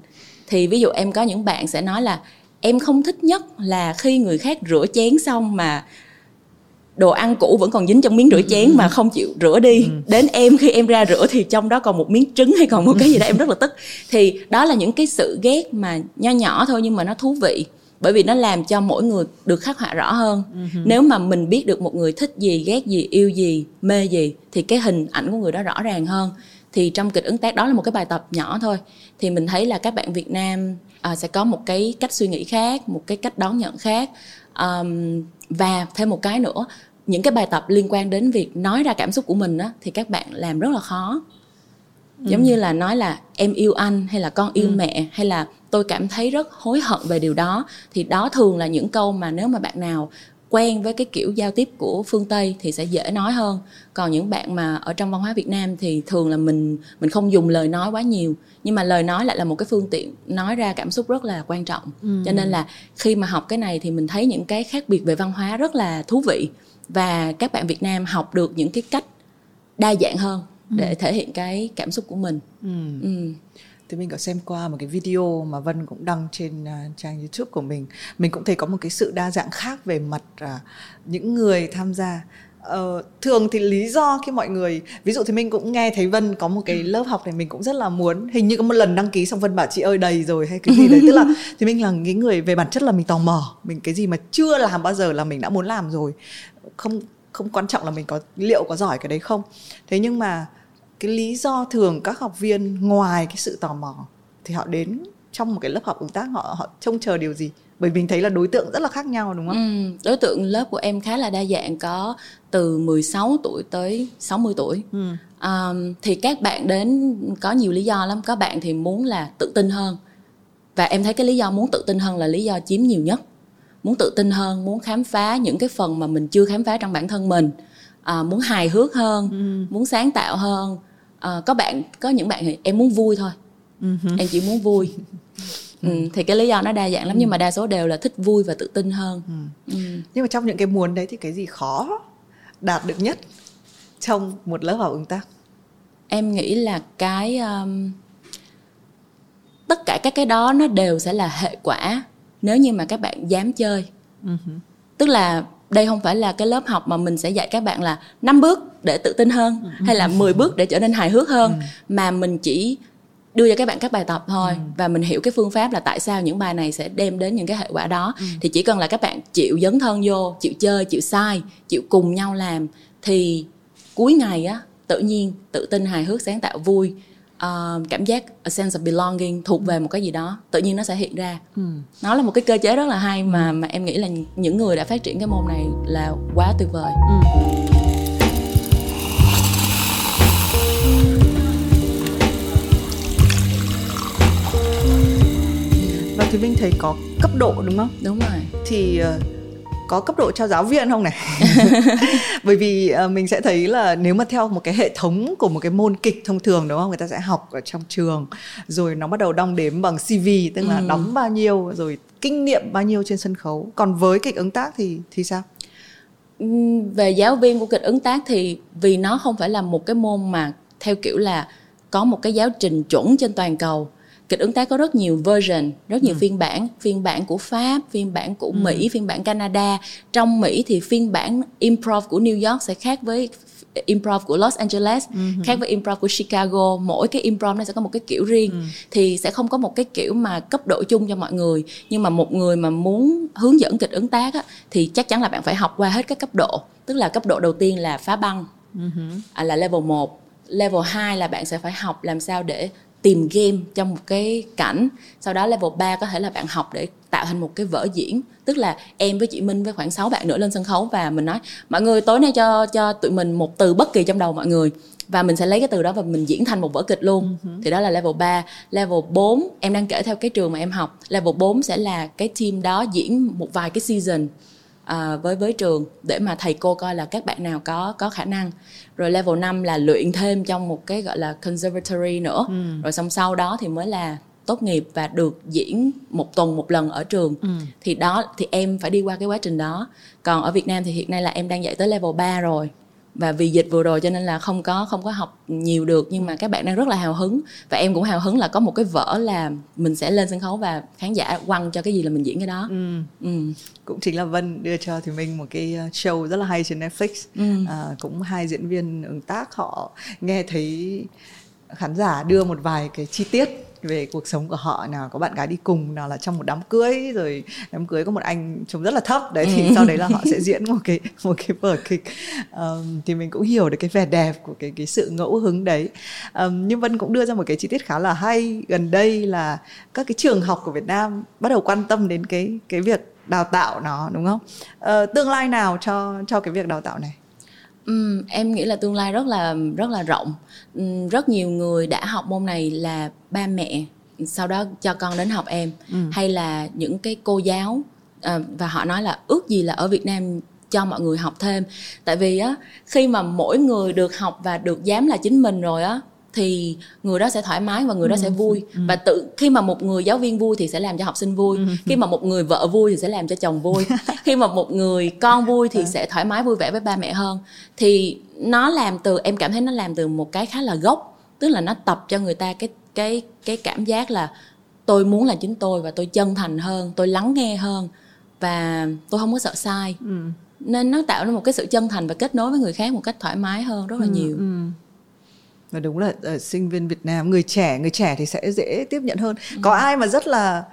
thì ví dụ em có những bạn sẽ nói là em không thích nhất là khi người khác rửa chén xong mà đồ ăn cũ vẫn còn dính trong miếng rửa chén mà không chịu rửa đi. Ừ. đến em khi em ra rửa thì trong đó còn một miếng trứng hay còn một cái gì đó em rất là tức. Thì đó là những cái sự ghét mà nho nhỏ thôi nhưng mà nó thú vị bởi vì nó làm cho mỗi người được khắc họa rõ hơn. Nếu mà mình biết được một người thích gì ghét gì yêu gì mê gì thì cái hình ảnh của người đó rõ ràng hơn. Thì trong kịch ứng tác đó là một cái bài tập nhỏ thôi thì mình thấy là các bạn Việt Nam à, sẽ có một cái cách suy nghĩ khác một cái cách đón nhận khác um, và thêm một cái nữa những cái bài tập liên quan đến việc nói ra cảm xúc của mình á thì các bạn làm rất là khó giống ừ. như là nói là em yêu anh hay là con yêu ừ. mẹ hay là tôi cảm thấy rất hối hận về điều đó thì đó thường là những câu mà nếu mà bạn nào quen với cái kiểu giao tiếp của phương tây thì sẽ dễ nói hơn còn những bạn mà ở trong văn hóa việt nam thì thường là mình mình không dùng lời nói quá nhiều nhưng mà lời nói lại là một cái phương tiện nói ra cảm xúc rất là quan trọng ừ. cho nên là khi mà học cái này thì mình thấy những cái khác biệt về văn hóa rất là thú vị và các bạn việt nam học được những cái cách đa dạng hơn để ừ. thể hiện cái cảm xúc của mình ừ. Ừ thì mình có xem qua một cái video mà Vân cũng đăng trên uh, trang YouTube của mình. Mình cũng thấy có một cái sự đa dạng khác về mặt uh, những người tham gia. Uh, thường thì lý do khi mọi người ví dụ thì mình cũng nghe thấy Vân có một cái lớp học này mình cũng rất là muốn. Hình như có một lần đăng ký xong Vân bảo chị ơi đầy rồi hay cái gì đấy. Tức là thì mình là cái người về bản chất là mình tò mò. Mình cái gì mà chưa làm bao giờ là mình đã muốn làm rồi. Không không quan trọng là mình có liệu có giỏi cái đấy không. Thế nhưng mà cái lý do thường các học viên ngoài cái sự tò mò thì họ đến trong một cái lớp học ứng tác họ họ trông chờ điều gì bởi mình thấy là đối tượng rất là khác nhau đúng không? Ừ, đối tượng lớp của em khá là đa dạng có từ 16 tuổi tới 60 tuổi. Ừ. Um, thì các bạn đến có nhiều lý do lắm. Có bạn thì muốn là tự tin hơn và em thấy cái lý do muốn tự tin hơn là lý do chiếm nhiều nhất. Muốn tự tin hơn, muốn khám phá những cái phần mà mình chưa khám phá trong bản thân mình, uh, muốn hài hước hơn, ừ. muốn sáng tạo hơn uh, có bạn có những bạn thì em muốn vui thôi uh-huh. em chỉ muốn vui ừ, thì cái lý do nó đa dạng lắm ừ. nhưng mà đa số đều là thích vui và tự tin hơn ừ. Ừ. nhưng mà trong những cái muốn đấy thì cái gì khó đạt được nhất trong một lớp học ứng tác em nghĩ là cái um, tất cả các cái đó nó đều sẽ là hệ quả nếu như mà các bạn dám chơi uh-huh. tức là đây không phải là cái lớp học mà mình sẽ dạy các bạn là năm bước để tự tin hơn ừ. hay là 10 bước để trở nên hài hước hơn ừ. mà mình chỉ đưa cho các bạn các bài tập thôi ừ. và mình hiểu cái phương pháp là tại sao những bài này sẽ đem đến những cái hệ quả đó ừ. thì chỉ cần là các bạn chịu dấn thân vô chịu chơi chịu sai chịu cùng nhau làm thì cuối ngày á tự nhiên tự tin hài hước sáng tạo vui uh, cảm giác a sense of belonging thuộc về một cái gì đó tự nhiên nó sẽ hiện ra ừ. nó là một cái cơ chế rất là hay mà mà em nghĩ là những người đã phát triển cái môn này là quá tuyệt vời ừ. và thì mình thấy có cấp độ đúng không đúng rồi thì uh, có cấp độ cho giáo viên không này? Bởi vì uh, mình sẽ thấy là nếu mà theo một cái hệ thống của một cái môn kịch thông thường đúng không? Người ta sẽ học ở trong trường rồi nó bắt đầu đong đếm bằng cv tức là ừ. đóng bao nhiêu rồi kinh nghiệm bao nhiêu trên sân khấu. Còn với kịch ứng tác thì thì sao? Về giáo viên của kịch ứng tác thì vì nó không phải là một cái môn mà theo kiểu là có một cái giáo trình chuẩn trên toàn cầu kịch ứng tác có rất nhiều version rất nhiều ừ. phiên bản phiên bản của pháp phiên bản của ừ. mỹ phiên bản canada trong mỹ thì phiên bản improv của new york sẽ khác với improv của Los Angeles uh-huh. khác với improv của Chicago mỗi cái improv nó sẽ có một cái kiểu riêng uh-huh. thì sẽ không có một cái kiểu mà cấp độ chung cho mọi người nhưng mà một người mà muốn hướng dẫn kịch ứng tác á, thì chắc chắn là bạn phải học qua hết các cấp độ tức là cấp độ đầu tiên là phá băng uh-huh. à, là level 1 level 2 là bạn sẽ phải học làm sao để tìm game trong một cái cảnh. Sau đó level 3 có thể là bạn học để tạo thành một cái vở diễn. Tức là em với chị Minh với khoảng 6 bạn nữa lên sân khấu và mình nói mọi người tối nay cho cho tụi mình một từ bất kỳ trong đầu mọi người. Và mình sẽ lấy cái từ đó và mình diễn thành một vở kịch luôn. Uh-huh. thì đó là level 3 level 4 em đang kể theo cái trường mà em học. Level 4 sẽ là cái team đó diễn một vài cái season à, với với trường để mà thầy cô coi là các bạn nào có có khả năng. Rồi level 5 là luyện thêm trong một cái gọi là conservatory nữa. Ừ. rồi xong sau đó thì mới là tốt nghiệp và được diễn một tuần một lần ở trường. Ừ. thì đó thì em phải đi qua cái quá trình đó. Còn ở Việt Nam thì hiện nay là em đang dạy tới level 3 rồi và vì dịch vừa rồi cho nên là không có không có học nhiều được nhưng mà các bạn đang rất là hào hứng và em cũng hào hứng là có một cái vở là mình sẽ lên sân khấu và khán giả quăng cho cái gì là mình diễn cái đó ừ. Ừ. cũng chính là Vân đưa cho thì mình một cái ờ, show rất là hay trên Netflix ừ. à, cũng hai diễn viên ứng tác họ nghe thấy khán giả đưa một vài cái chi tiết về cuộc sống của họ nào có bạn gái đi cùng nào là trong một đám cưới rồi đám cưới có một anh trông rất là thấp. Đấy thì ừ. sau đấy là họ sẽ diễn một cái một cái vở kịch. Um, thì mình cũng hiểu được cái vẻ đẹp của cái cái sự ngẫu hứng đấy. Um, nhưng vân cũng đưa ra một cái chi tiết khá là hay. Gần đây là các cái trường học của việt nam bắt đầu quan tâm đến cái cái việc đào tạo nó đúng không? Uh, tương lai nào cho cho cái việc đào tạo này Um, em nghĩ là tương lai rất là rất là rộng. Um, rất nhiều người đã học môn này là ba mẹ sau đó cho con đến học em. Ừ. hay là những cái cô giáo à, và họ nói là ước gì là ở Việt Nam cho mọi người học thêm. Tại vì á khi mà mỗi người được học và được dám là chính mình rồi á thì người đó sẽ thoải mái và người đó ừ. sẽ vui ừ. và tự khi mà một người giáo viên vui thì sẽ làm cho học sinh vui ừ. khi mà một người vợ vui thì sẽ làm cho chồng vui khi mà một người con vui thì ừ. sẽ thoải mái vui vẻ với ba mẹ hơn thì nó làm từ em cảm thấy nó làm từ một cái khá là gốc tức là nó tập cho người ta cái cái cái cảm giác là tôi muốn là chính tôi và tôi chân thành hơn tôi lắng nghe hơn và tôi không có sợ sai ừ. nên nó tạo ra một cái sự chân thành và kết nối với người khác một cách thoải mái hơn rất là ừ, nhiều ừ và đúng là uh, sinh viên Việt Nam người trẻ người trẻ thì sẽ dễ tiếp nhận hơn ừ. có ai mà rất là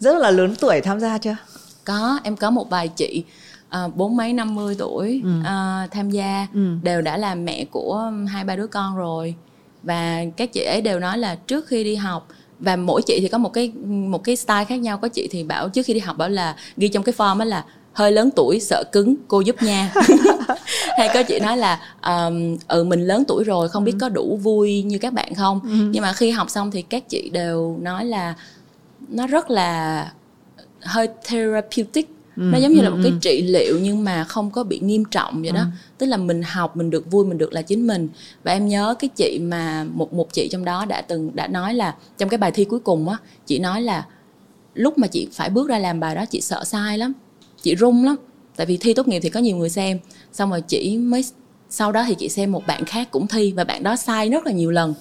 rất là lớn tuổi tham gia chưa có em có một vài chị ờ, bốn mấy năm mươi tuổi ừ. uh, tham gia ừ. đều đã là mẹ của hai ba đứa con rồi và các chị ấy đều nói là trước khi đi học và mỗi chị thì có một cái một cái style khác nhau có chị thì bảo trước khi đi học bảo là ghi trong cái form đó là hơi lớn tuổi sợ cứng cô giúp nha hay có chị nói là um, ừ mình lớn tuổi rồi không biết ừ. có đủ vui như các bạn không ừ. nhưng mà khi học xong thì các chị đều nói là nó rất là hơi therapeutic Ừ, nó giống như ừ, là một cái ừ. trị liệu nhưng mà không có bị nghiêm trọng vậy đó ừ. tức là mình học mình được vui mình được là chính mình và em nhớ cái chị mà một một chị trong đó đã từng đã nói là trong cái bài thi cuối cùng á chị nói là lúc mà chị phải bước ra làm bài đó chị sợ sai lắm chị run lắm. Tại vì thi tốt nghiệp thì có nhiều người xem. Xong rồi chị mới sau đó thì chị xem một bạn khác cũng thi và bạn đó sai rất là nhiều lần.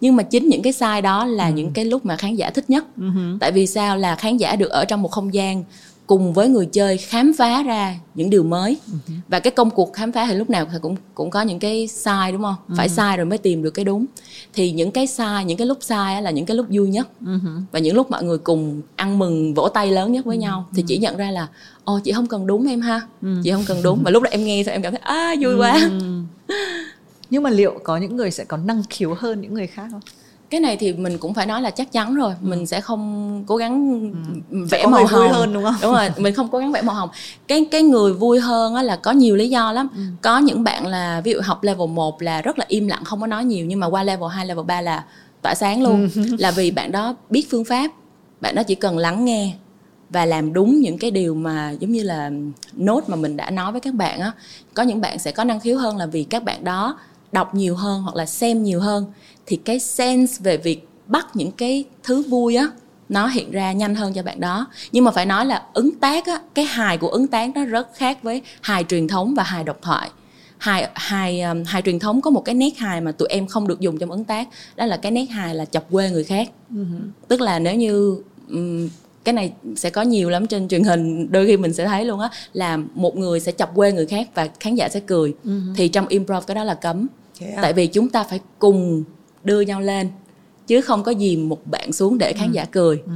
Nhưng mà chính những cái sai đó là ừ. những cái lúc mà khán giả thích nhất. Ừ. tại vì sao? Là khán giả được ở trong một không gian cùng với người chơi khám phá ra những điều mới uh-huh. và cái công cuộc khám phá thì lúc nào cũng cũng có những cái sai đúng không uh-huh. phải sai rồi mới tìm được cái đúng thì những cái sai những cái lúc sai là những cái lúc vui nhất uh-huh. và những lúc mọi người cùng ăn mừng vỗ tay lớn nhất với uh-huh. nhau thì chỉ nhận ra là ồ chị không cần đúng em ha uh-huh. chị không cần đúng và lúc đó em nghe xong em cảm thấy à vui quá nhưng mà liệu có những người sẽ có năng khiếu hơn những người khác không cái này thì mình cũng phải nói là chắc chắn rồi ừ. mình sẽ không cố gắng ừ. vẽ màu hồng hơn đúng không đúng rồi mình không cố gắng vẽ màu hồng cái cái người vui hơn á là có nhiều lý do lắm ừ. có những bạn là ví dụ học level 1 là rất là im lặng không có nói nhiều nhưng mà qua level 2, level 3 là tỏa sáng luôn ừ. là vì bạn đó biết phương pháp bạn đó chỉ cần lắng nghe và làm đúng những cái điều mà giống như là nốt mà mình đã nói với các bạn á có những bạn sẽ có năng khiếu hơn là vì các bạn đó đọc nhiều hơn hoặc là xem nhiều hơn thì cái sense về việc bắt những cái thứ vui á nó hiện ra nhanh hơn cho bạn đó. Nhưng mà phải nói là ứng tác á cái hài của ứng tác nó rất khác với hài truyền thống và hài độc thoại. Hài hài um, hài truyền thống có một cái nét hài mà tụi em không được dùng trong ứng tác đó là cái nét hài là chọc quê người khác. Uh-huh. tức là nếu như um, cái này sẽ có nhiều lắm trên truyền hình đôi khi mình sẽ thấy luôn á là một người sẽ chọc quê người khác và khán giả sẽ cười uh-huh. thì trong improv cái đó là cấm à? tại vì chúng ta phải cùng đưa nhau lên chứ không có dìm một bạn xuống để khán ừ. giả cười ừ.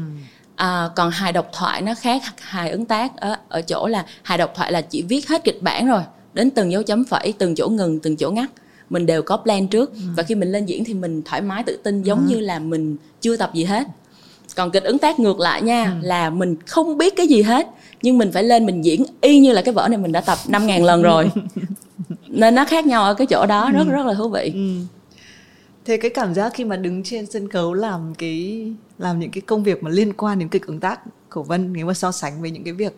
à, còn hài độc thoại nó khác hài ứng tác ở, ở chỗ là hài độc thoại là chỉ viết hết kịch bản rồi đến từng dấu chấm phẩy từng chỗ ngừng từng chỗ ngắt mình đều có plan trước ừ. và khi mình lên diễn thì mình thoải mái tự tin giống ừ. như là mình chưa tập gì hết còn kịch ứng tác ngược lại nha ừ. là mình không biết cái gì hết nhưng mình phải lên mình diễn y như là cái vở này mình đã tập năm ngàn lần rồi nên nó khác nhau ở cái chỗ đó rất ừ. rất là thú vị ừ thế cái cảm giác khi mà đứng trên sân khấu làm cái làm những cái công việc mà liên quan đến kịch ứng tác của vân nếu mà so sánh với những cái việc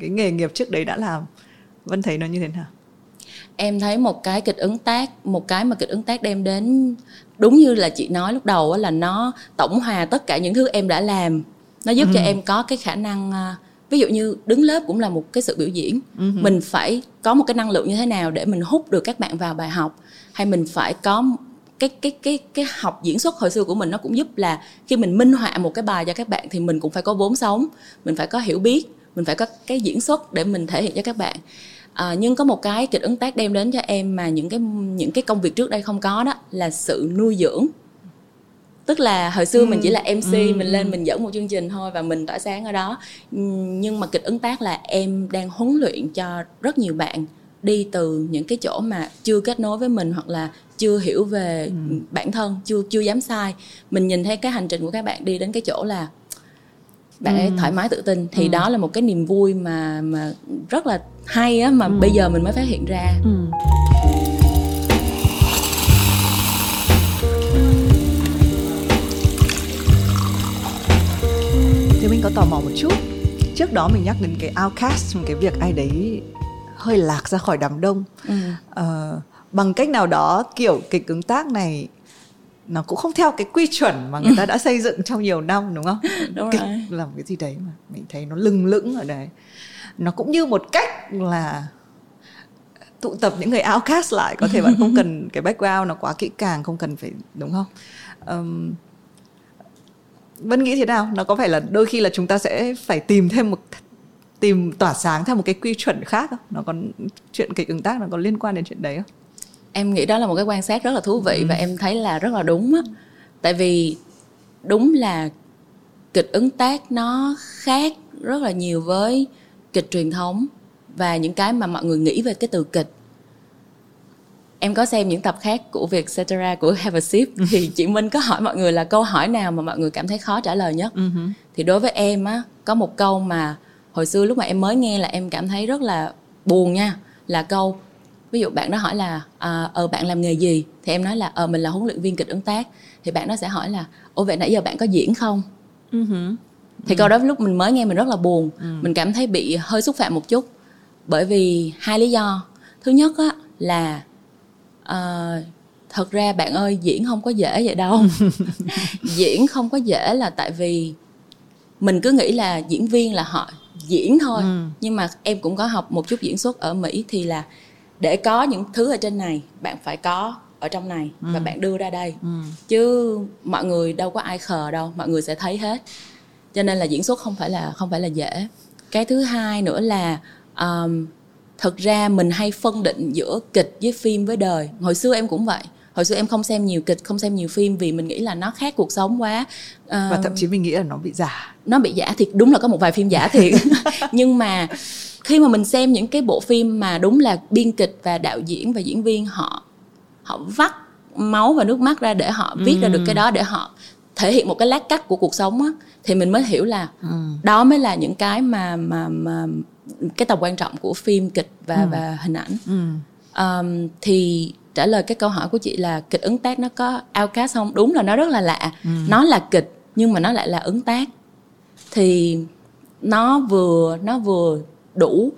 cái nghề nghiệp trước đấy đã làm vân thấy nó như thế nào em thấy một cái kịch ứng tác một cái mà kịch ứng tác đem đến đúng như là chị nói lúc đầu là nó tổng hòa tất cả những thứ em đã làm nó giúp ừ. cho em có cái khả năng à, ví dụ như đứng lớp cũng là một cái sự biểu diễn ừ. mình phải có một cái năng lượng như thế nào để mình hút được các bạn vào bài học hay mình phải có cái cái cái cái học diễn xuất hồi xưa của mình nó cũng giúp là khi mình minh họa một cái bài cho các bạn thì mình cũng phải có vốn sống mình phải có hiểu biết mình phải có cái diễn xuất để mình thể hiện cho các bạn à, nhưng có một cái kịch ứng tác đem đến cho em mà những cái những cái công việc trước đây không có đó là sự nuôi dưỡng. Tức là hồi xưa ừ, mình chỉ là mc ừ, mình lên mình dẫn một chương trình thôi và mình tỏa sáng ở đó. Nhưng mà kịch ứng tác là em đang huấn luyện cho rất nhiều bạn đi từ những cái chỗ mà chưa kết nối với mình hoặc là chưa hiểu về ừ. bản thân chưa chưa dám sai. Mình nhìn thấy cái hành trình của các bạn đi đến cái chỗ là bạn ấy ừ. thoải mái tự tin thì ừ. đó là một cái niềm vui mà mà rất là hay á mà ừ. bây giờ mình mới phát hiện ra ừ. thì mình có tò mò một chút trước đó mình nhắc đến cái outcast cái việc ai đấy hơi lạc ra khỏi đám đông ừ. uh, bằng cách nào đó kiểu kịch ứng tác này nó cũng không theo cái quy chuẩn mà người ta đã xây dựng trong nhiều năm đúng không đúng kịch rồi. làm cái gì đấy mà mình thấy nó lưng lững ở đấy nó cũng như một cách là tụ tập những người outcast lại có thể bạn không cần cái background nó quá kỹ càng không cần phải đúng không um, Vân nghĩ thế nào? Nó có phải là đôi khi là chúng ta sẽ phải tìm thêm một tìm tỏa sáng theo một cái quy chuẩn khác không? Nó còn chuyện kịch ứng tác nó có liên quan đến chuyện đấy không? Em nghĩ đó là một cái quan sát rất là thú vị ừ. và em thấy là rất là đúng á. Tại vì đúng là kịch ứng tác nó khác rất là nhiều với kịch truyền thống và những cái mà mọi người nghĩ về cái từ kịch em có xem những tập khác của việc cetera của Have a Sip thì chị Minh có hỏi mọi người là câu hỏi nào mà mọi người cảm thấy khó trả lời nhất uh-huh. thì đối với em á có một câu mà hồi xưa lúc mà em mới nghe là em cảm thấy rất là buồn nha là câu ví dụ bạn đó hỏi là à, ờ bạn làm nghề gì? Thì em nói là ờ mình là huấn luyện viên kịch ứng tác. Thì bạn đó sẽ hỏi là ồ vậy nãy giờ bạn có diễn không? Uh-huh. thì câu đó lúc mình mới nghe mình rất là buồn. Uh-huh. mình cảm thấy bị hơi xúc phạm một chút. Bởi vì hai lý do. Thứ nhất á là à, thật ra bạn ơi diễn không có dễ vậy đâu. Diễn không có dễ là tại vì mình cứ nghĩ là diễn viên là họ diễn thôi. Ừ. nhưng mà em cũng có học một chút diễn xuất ở mỹ thì là để có những thứ ở trên này bạn phải có ở trong này ừ. và bạn đưa ra đây. Ừ. chứ mọi người đâu có ai khờ đâu mọi người sẽ thấy hết. Cho nên là diễn xuất không phải là không phải là dễ. Cái thứ hai nữa là um, thực ra mình hay phân định giữa kịch với phim với đời. Hồi xưa em cũng vậy. Hồi xưa em không xem nhiều kịch không xem nhiều phim vì mình nghĩ là nó khác cuộc sống quá. Uh, và thậm chí mình nghĩ là nó bị giả. nó bị giả thiệt. Đúng là có một vài phim giả thiệt. Nhưng mà khi mà mình xem những cái bộ phim mà đúng là biên kịch và đạo diễn và diễn viên họ họ vắt máu và nước mắt ra để họ viết ừ. ra được cái đó để họ thể hiện một cái lát cắt của cuộc sống á thì mình mới hiểu là ừ. đó mới là những cái mà mà mà cái tầm quan trọng của phim kịch và ừ. và hình ảnh ừ. um, thì trả lời cái câu hỏi của chị là kịch ứng tác nó có outcast không đúng là nó rất là lạ ừ. nó là kịch nhưng mà nó lại là ứng tác thì nó vừa nó vừa đủ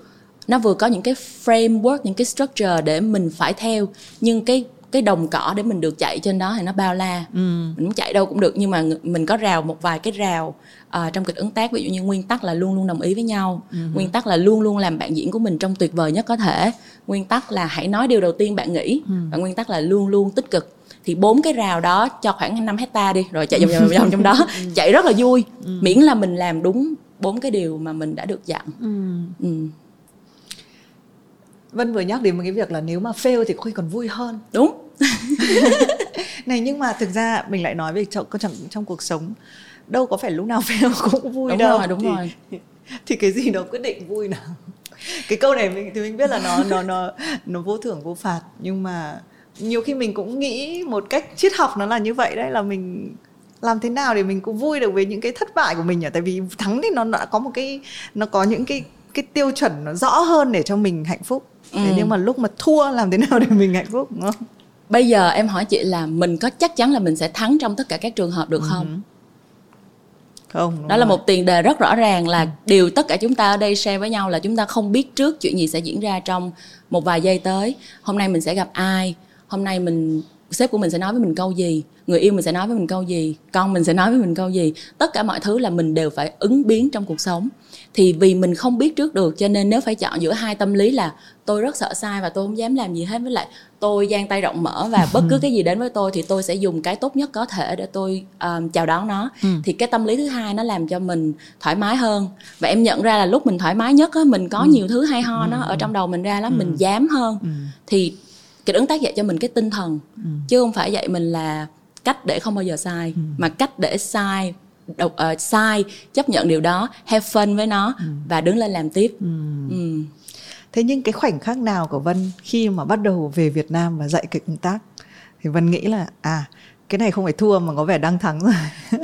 nó vừa có những cái framework những cái structure để mình phải theo nhưng cái cái đồng cỏ để mình được chạy trên đó thì nó bao la ừ. mình muốn chạy đâu cũng được nhưng mà mình có rào một vài cái rào uh, trong kịch ứng tác ví dụ như nguyên tắc là luôn luôn đồng ý với nhau ừ. nguyên tắc là luôn luôn làm bạn diễn của mình trong tuyệt vời nhất có thể nguyên tắc là hãy nói điều đầu tiên bạn nghĩ ừ. và nguyên tắc là luôn luôn tích cực thì bốn cái rào đó cho khoảng 5 hecta đi rồi chạy vòng vòng vòng trong đó ừ. chạy rất là vui ừ. miễn là mình làm đúng bốn cái điều mà mình đã được dặn. Ừ. Ừ. Vân vừa nhắc đến một cái việc là nếu mà fail thì có còn vui hơn. Đúng. Này nhưng mà thực ra mình lại nói về trong trong, trong cuộc sống đâu có phải lúc nào fail cũng vui đúng đâu. rồi, đúng thì, rồi. thì cái gì nó quyết định vui nào? Cái câu này mình thì mình biết là nó nó nó nó vô thưởng vô phạt. Nhưng mà nhiều khi mình cũng nghĩ một cách triết học nó là như vậy đấy là mình làm thế nào để mình cũng vui được với những cái thất bại của mình nhỉ tại vì thắng thì nó đã có một cái nó có những cái cái tiêu chuẩn nó rõ hơn để cho mình hạnh phúc ừ. thế nhưng mà lúc mà thua làm thế nào để mình hạnh phúc đúng không bây giờ em hỏi chị là mình có chắc chắn là mình sẽ thắng trong tất cả các trường hợp được không uh-huh. không đó rồi. là một tiền đề rất rõ ràng là ừ. điều tất cả chúng ta ở đây share với nhau là chúng ta không biết trước chuyện gì sẽ diễn ra trong một vài giây tới hôm nay mình sẽ gặp ai hôm nay mình sếp của mình sẽ nói với mình câu gì người yêu mình sẽ nói với mình câu gì con mình sẽ nói với mình câu gì tất cả mọi thứ là mình đều phải ứng biến trong cuộc sống thì vì mình không biết trước được cho nên nếu phải chọn giữa hai tâm lý là tôi rất sợ sai và tôi không dám làm gì hết với lại tôi giang tay rộng mở và bất cứ cái gì đến với tôi thì tôi sẽ dùng cái tốt nhất có thể để tôi um, chào đón nó ừ. thì cái tâm lý thứ hai nó làm cho mình thoải mái hơn và em nhận ra là lúc mình thoải mái nhất á mình có ừ. nhiều thứ hay ho nó ở trong đầu mình ra lắm ừ. mình dám hơn ừ. thì cái ứng tác dạy cho mình cái tinh thần ừ. chứ không phải dạy mình là cách để không bao giờ sai ừ. mà cách để sai độc uh, sai chấp nhận điều đó have fun với nó ừ. và đứng lên làm tiếp ừ. Ừ. thế nhưng cái khoảnh khắc nào của vân khi mà bắt đầu về việt nam và dạy kịch công tác thì vân nghĩ là à cái này không phải thua mà có vẻ đang thắng rồi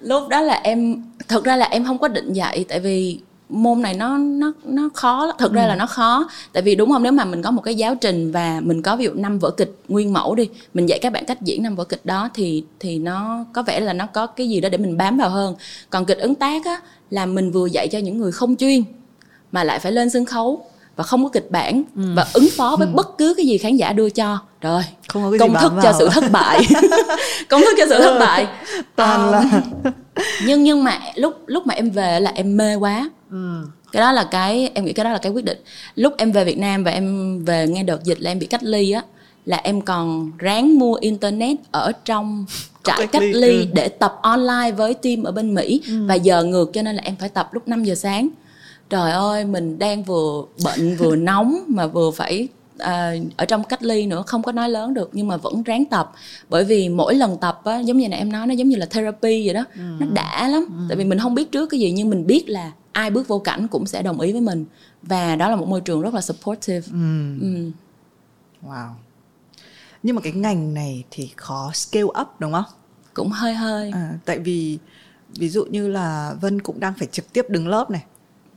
lúc đó là em thật ra là em không có định dạy tại vì môn này nó nó nó khó thực ra là nó khó. Tại vì đúng không? Nếu mà mình có một cái giáo trình và mình có ví dụ năm vở kịch nguyên mẫu đi mình dạy các bạn cách diễn năm vở kịch đó thì thì nó có vẻ là nó có cái gì đó để mình bám vào hơn. Còn kịch ứng tác á là mình vừa dạy cho những người không chuyên mà lại phải lên sân khấu và không có kịch bản ừ. và ứng phó với ừ. bất cứ cái gì khán giả đưa cho. Rồi không có cái công thức cho sự thất bại. Công thức cho sự thất bại. Toàn um, là nhưng nhưng mà lúc lúc mà em về là em mê quá ừ. cái đó là cái em nghĩ cái đó là cái quyết định lúc em về Việt Nam và em về nghe đợt dịch là em bị cách ly á là em còn ráng mua internet ở trong trại cách ly ừ. để tập online với team ở bên Mỹ ừ. và giờ ngược cho nên là em phải tập lúc 5 giờ sáng trời ơi mình đang vừa bệnh vừa nóng mà vừa phải à, ở trong cách ly nữa không có nói lớn được nhưng mà vẫn ráng tập. Bởi vì mỗi lần tập á giống như này em nói nó giống như là therapy vậy đó. Ừ. nó đã lắm. Ừ. tại vì mình không biết trước cái gì nhưng mình biết là ai bước vô cảnh cũng sẽ đồng ý với mình. Và đó là một môi trường rất là supportive. Ừ. Ừ. wow. Nhưng mà cái ngành này thì khó scale up đúng không? Cũng hơi hơi. À, tại vì ví dụ như là vân cũng đang phải trực tiếp đứng lớp này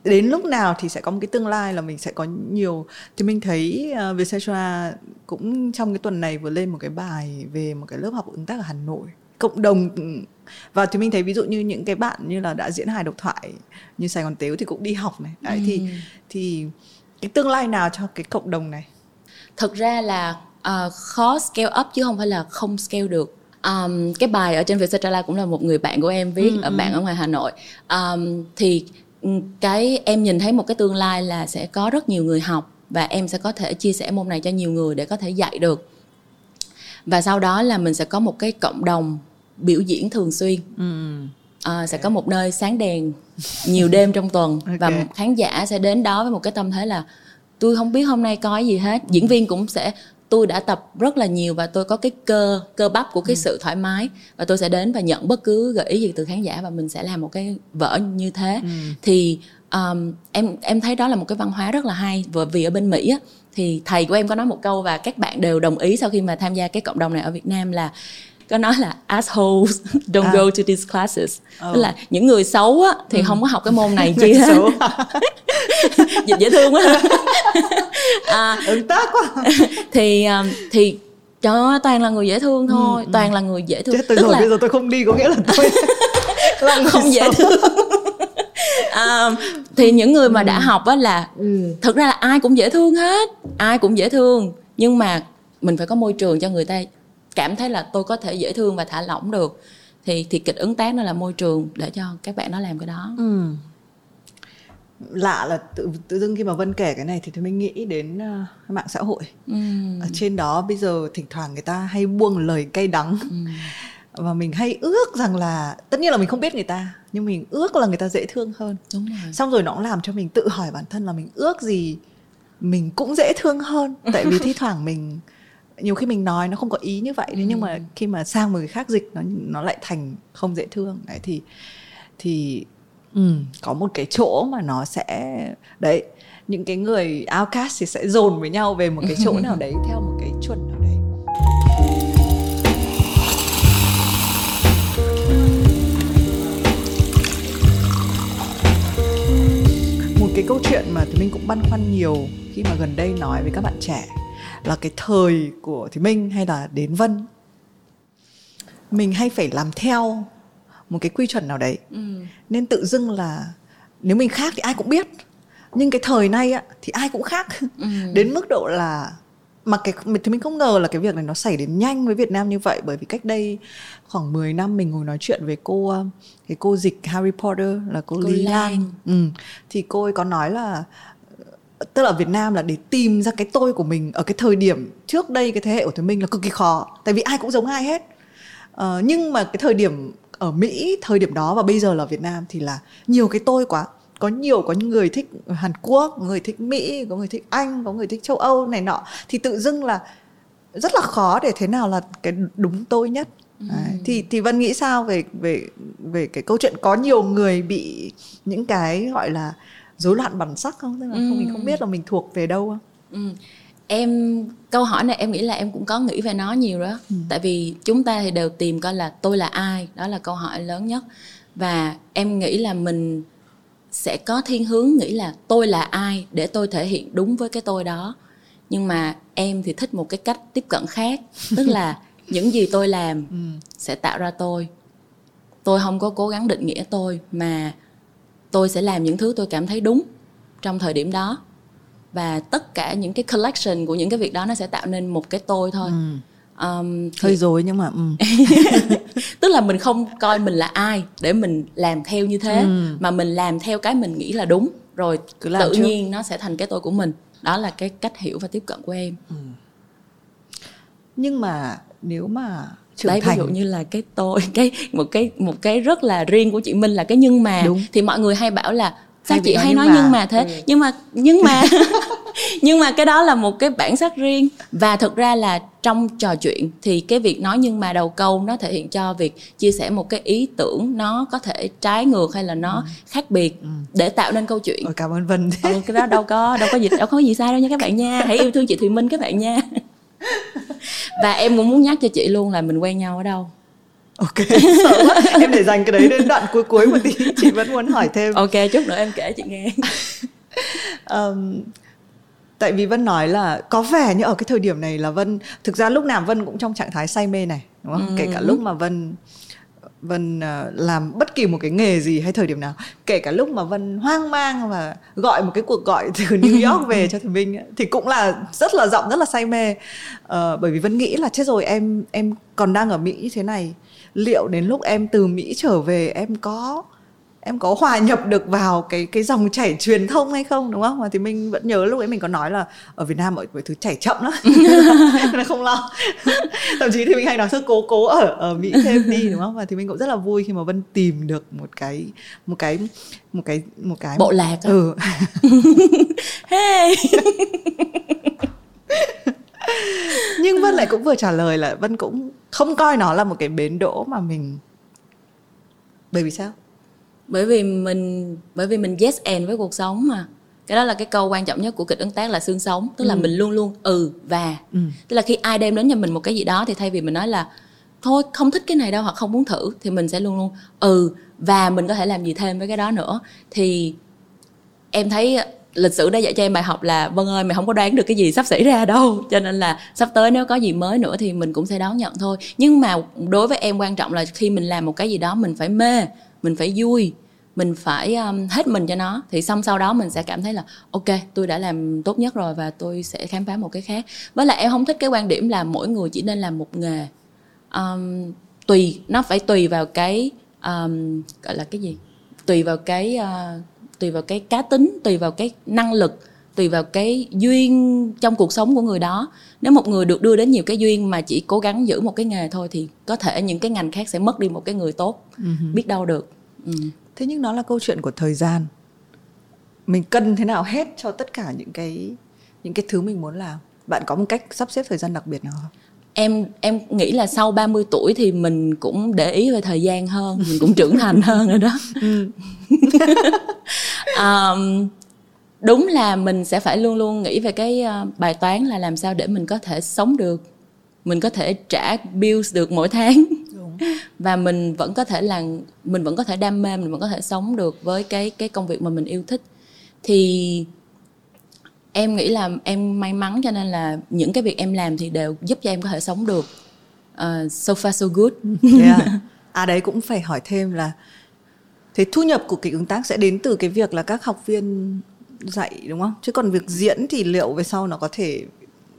đến lúc nào thì sẽ có một cái tương lai là mình sẽ có nhiều thì mình thấy uh, Vietcetera cũng trong cái tuần này vừa lên một cái bài về một cái lớp học ứng tác ở Hà Nội cộng đồng và thì mình thấy ví dụ như những cái bạn như là đã diễn hài độc thoại như Sài Gòn Tếu thì cũng đi học này đấy ừ. thì thì cái tương lai nào cho cái cộng đồng này thực ra là uh, khó scale up chứ không phải là không scale được um, cái bài ở trên Vietcetera cũng là một người bạn của em viết ừ, ở ừ. bạn ở ngoài Hà Nội um, thì Ừ, cái em nhìn thấy một cái tương lai là sẽ có rất nhiều người học và em sẽ có thể chia sẻ môn này cho nhiều người để có thể dạy được và sau đó là mình sẽ có một cái cộng đồng biểu diễn thường xuyên ừ. à, sẽ có một nơi sáng đèn nhiều đêm trong tuần okay. và khán giả sẽ đến đó với một cái tâm thế là tôi không biết hôm nay có gì hết diễn viên cũng sẽ tôi đã tập rất là nhiều và tôi có cái cơ cơ bắp của cái ừ. sự thoải mái và tôi sẽ đến và nhận bất cứ gợi ý gì từ khán giả và mình sẽ làm một cái vở như thế ừ. thì um, em em thấy đó là một cái văn hóa rất là hay và vì ở bên mỹ á, thì thầy của em có nói một câu và các bạn đều đồng ý sau khi mà tham gia cái cộng đồng này ở việt nam là có nói là assholes don't à. go to these classes oh. tức là những người xấu á thì ừ. không có học cái môn này chi hết dịch dễ thương quá à, ứng tác quá thì um, thì trời ơi toàn là người dễ thương thôi ừ, ừ. toàn là người dễ thương Chết từ Tức hồi là... bây giờ tôi không đi có nghĩa là tôi là không dễ thương à, thì những người mà ừ. đã học á là ừ. thực ra là ai cũng dễ thương hết ai cũng dễ thương nhưng mà mình phải có môi trường cho người ta cảm thấy là tôi có thể dễ thương và thả lỏng được thì thì kịch ứng tác nó là môi trường để cho các bạn nó làm cái đó ừ. lạ là tự tự dưng khi mà vân kể cái này thì tôi mới nghĩ đến uh, mạng xã hội ừ. ở trên đó bây giờ thỉnh thoảng người ta hay buông lời cay đắng ừ. và mình hay ước rằng là tất nhiên là mình không biết người ta nhưng mình ước là người ta dễ thương hơn đúng rồi xong rồi nó cũng làm cho mình tự hỏi bản thân là mình ước gì mình cũng dễ thương hơn tại vì thi thoảng mình nhiều khi mình nói nó không có ý như vậy ừ. nhưng mà khi mà sang một người khác dịch nó nó lại thành không dễ thương. Đấy thì thì ừ, có một cái chỗ mà nó sẽ đấy những cái người outcast thì sẽ dồn với nhau về một cái chỗ nào đấy theo một cái chuẩn nào đấy. Một cái câu chuyện mà thì mình cũng băn khoăn nhiều khi mà gần đây nói với các bạn trẻ là cái thời của thì minh hay là đến vân mình hay phải làm theo một cái quy chuẩn nào đấy ừ. nên tự dưng là nếu mình khác thì ai cũng biết nhưng cái thời nay á thì ai cũng khác ừ. đến mức độ là mà cái thì mình không ngờ là cái việc này nó xảy đến nhanh với Việt Nam như vậy bởi vì cách đây khoảng 10 năm mình ngồi nói chuyện với cô cái cô dịch Harry Potter là cô, cô Lan. Lan. Ừ. Thì cô ấy có nói là tức là Việt Nam là để tìm ra cái tôi của mình ở cái thời điểm trước đây cái thế hệ của tụi mình là cực kỳ khó tại vì ai cũng giống ai hết uh, nhưng mà cái thời điểm ở Mỹ thời điểm đó và bây giờ là Việt Nam thì là nhiều cái tôi quá có nhiều có những người thích Hàn Quốc người thích Mỹ có người thích Anh có người thích châu Âu này nọ thì tự dưng là rất là khó để thế nào là cái đúng tôi nhất ừ. Đấy. thì thì Vân nghĩ sao về về về cái câu chuyện có nhiều người bị những cái gọi là rối loạn bản sắc không tức là ừ. không mình không biết là mình thuộc về đâu không ừ. em câu hỏi này em nghĩ là em cũng có nghĩ về nó nhiều đó ừ. tại vì chúng ta thì đều tìm coi là tôi là ai đó là câu hỏi lớn nhất và em nghĩ là mình sẽ có thiên hướng nghĩ là tôi là ai để tôi thể hiện đúng với cái tôi đó nhưng mà em thì thích một cái cách tiếp cận khác tức là những gì tôi làm ừ. sẽ tạo ra tôi tôi không có cố gắng định nghĩa tôi mà tôi sẽ làm những thứ tôi cảm thấy đúng trong thời điểm đó và tất cả những cái collection của những cái việc đó nó sẽ tạo nên một cái tôi thôi ừ. um, thì... hơi dối nhưng mà um. tức là mình không coi mình là ai để mình làm theo như thế ừ. mà mình làm theo cái mình nghĩ là đúng rồi Cứ làm tự trước. nhiên nó sẽ thành cái tôi của mình đó là cái cách hiểu và tiếp cận của em ừ. nhưng mà nếu mà trưởng đấy thành. ví dụ như là cái tôi cái một cái một cái rất là riêng của chị Minh là cái nhưng mà Đúng. thì mọi người hay bảo là sao hay chị hay nói nhưng mà thế ừ. nhưng mà nhưng mà nhưng mà cái đó là một cái bản sắc riêng và thực ra là trong trò chuyện thì cái việc nói nhưng mà đầu câu nó thể hiện cho việc chia sẻ một cái ý tưởng nó có thể trái ngược hay là nó ừ. khác biệt ừ. để tạo nên câu chuyện Ôi, cảm ơn vân ừ, cái đó đâu có đâu có gì đâu có gì sai đâu nha các bạn nha hãy yêu thương chị thùy minh các bạn nha và em cũng muốn nhắc cho chị luôn là mình quen nhau ở đâu. Ok sợ quá. Em để dành cái đấy đến đoạn cuối cuối một tí chị vẫn muốn hỏi thêm. Ok chút nữa em kể chị nghe. Um, tại vì vân nói là có vẻ như ở cái thời điểm này là vân thực ra lúc nào vân cũng trong trạng thái say mê này đúng không? Ừ. kể cả lúc mà vân vân uh, làm bất kỳ một cái nghề gì hay thời điểm nào kể cả lúc mà vân hoang mang và gọi một cái cuộc gọi từ new york về cho thằng minh thì cũng là rất là giọng rất là say mê. Uh, bởi vì vân nghĩ là chết rồi em em còn đang ở mỹ như thế này liệu đến lúc em từ mỹ trở về em có em có hòa nhập được vào cái cái dòng chảy truyền thông hay không đúng không? Mà thì mình vẫn nhớ lúc ấy mình có nói là ở Việt Nam mọi, mọi thứ chảy chậm lắm. Nên không lo. Thậm chí thì mình hay nói thôi cố cố ở ở Mỹ thêm đi đúng không? Và thì mình cũng rất là vui khi mà Vân tìm được một cái một cái một cái một cái bộ lạc ừ. Hey. Nhưng Vân lại cũng vừa trả lời là Vân cũng không coi nó là một cái bến đỗ mà mình bởi vì sao bởi vì mình bởi vì mình yes and với cuộc sống mà. Cái đó là cái câu quan trọng nhất của kịch ứng tác là xương sống. Tức là ừ. mình luôn luôn ừ và. Ừ. tức là khi ai đem đến cho mình một cái gì đó thì thay vì mình nói là thôi không thích cái này đâu hoặc không muốn thử thì mình sẽ luôn luôn ừ và mình có thể làm gì thêm với cái đó nữa. Thì em thấy lịch sử đã dạy cho em bài học là vân ơi mày không có đoán được cái gì sắp xảy ra đâu. Cho nên là sắp tới nếu có gì mới nữa thì mình cũng sẽ đón nhận thôi. Nhưng mà đối với em quan trọng là khi mình làm một cái gì đó mình phải mê mình phải vui mình phải um, hết mình cho nó. Thì xong sau đó mình sẽ cảm thấy là ok tôi đã làm tốt nhất rồi và tôi sẽ khám phá một cái khác. Với lại em không thích cái quan điểm là mỗi người chỉ nên làm một nghề. Um, tùy nó phải tùy vào cái um, gọi là cái gì? Tùy vào cái uh, tùy vào cái cá tính tùy vào cái năng lực tùy vào cái duyên trong cuộc sống của người đó. Nếu một người được đưa đến nhiều cái duyên mà chỉ cố gắng giữ một cái nghề thôi thì có thể những cái ngành khác sẽ mất đi một cái người tốt. Uh-huh. biết đâu được. Ừ. thế nhưng nó là câu chuyện của thời gian. Mình cân thế nào hết cho tất cả những cái những cái thứ mình muốn làm? Bạn có một cách sắp xếp thời gian đặc biệt nào không? Em em nghĩ là sau 30 tuổi thì mình cũng để ý về thời gian hơn mình cũng trưởng thành hơn rồi đó. Um, đúng là mình sẽ phải luôn luôn nghĩ về cái uh, bài toán là làm sao để mình có thể sống được mình có thể trả bills được mỗi tháng đúng. và mình vẫn có thể là mình vẫn có thể đam mê mình vẫn có thể sống được với cái cái công việc mà mình yêu thích thì em nghĩ là em may mắn cho nên là những cái việc em làm thì đều giúp cho em có thể sống được uh, so far so good yeah. à đấy cũng phải hỏi thêm là thế thu nhập của kịch ứng tác sẽ đến từ cái việc là các học viên dạy đúng không chứ còn việc diễn thì liệu về sau nó có thể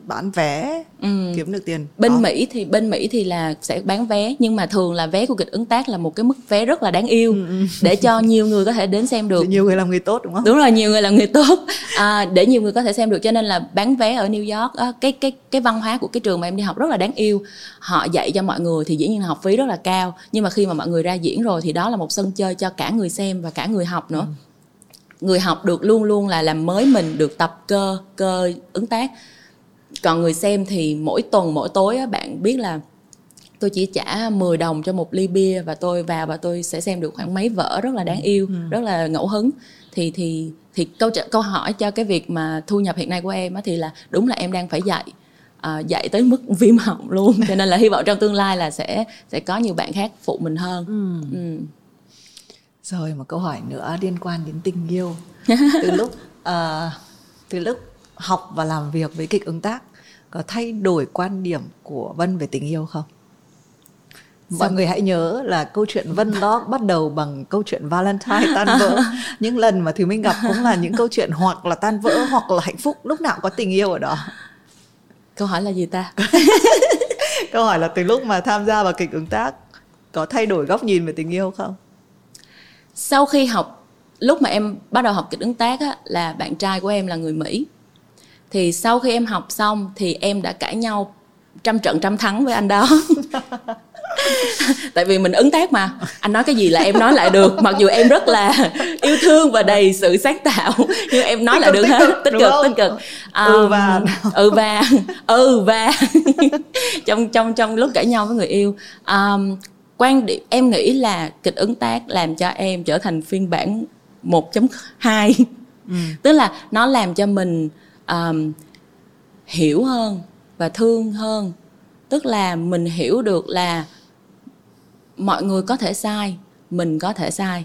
bán vé ừ. kiếm được tiền. Bên đó. mỹ thì bên mỹ thì là sẽ bán vé nhưng mà thường là vé của kịch ứng tác là một cái mức vé rất là đáng yêu ừ, ừ. để cho nhiều người có thể đến xem được. Để nhiều người làm người tốt đúng không? Đúng rồi nhiều người làm người tốt. À, để nhiều người có thể xem được cho nên là bán vé ở new york cái cái cái văn hóa của cái trường mà em đi học rất là đáng yêu. Họ dạy cho mọi người thì dĩ nhiên là học phí rất là cao nhưng mà khi mà mọi người ra diễn rồi thì đó là một sân chơi cho cả người xem và cả người học nữa. Ừ. Người học được luôn luôn là làm mới mình được tập cơ cơ ứng tác còn người xem thì mỗi tuần mỗi tối á, bạn biết là tôi chỉ trả 10 đồng cho một ly bia và tôi vào và tôi sẽ xem được khoảng mấy vở rất là đáng ừ. yêu ừ. rất là ngẫu hứng thì thì thì câu câu hỏi cho cái việc mà thu nhập hiện nay của em á thì là đúng là em đang phải dạy à, dạy tới mức viêm họng luôn cho nên là hy vọng trong tương lai là sẽ sẽ có nhiều bạn khác phụ mình hơn ừ. Ừ. rồi một câu hỏi nữa liên quan đến tình yêu từ lúc uh, từ lúc học và làm việc với kịch ứng tác có thay đổi quan điểm của Vân về tình yêu không? Mọi người hãy nhớ là câu chuyện Vân đó bắt đầu bằng câu chuyện Valentine tan vỡ. những lần mà Thùy Minh gặp cũng là những câu chuyện hoặc là tan vỡ hoặc là hạnh phúc, lúc nào có tình yêu ở đó. Câu hỏi là gì ta? câu hỏi là từ lúc mà tham gia vào kịch ứng tác có thay đổi góc nhìn về tình yêu không? Sau khi học lúc mà em bắt đầu học kịch ứng tác á, là bạn trai của em là người Mỹ thì sau khi em học xong thì em đã cãi nhau trăm trận trăm thắng với anh đó. Tại vì mình ứng tác mà. Anh nói cái gì là em nói lại được. Mặc dù em rất là yêu thương và đầy sự sáng tạo nhưng em nói tích lại được hết. tích cực tích cực. Um, ừ và ừ và ừ và. Trong trong trong lúc cãi nhau với người yêu um, quan điểm em nghĩ là kịch ứng tác làm cho em trở thành phiên bản 1.2 ừ. tức là nó làm cho mình um, hiểu hơn và thương hơn. Tức là mình hiểu được là mọi người có thể sai mình có thể sai.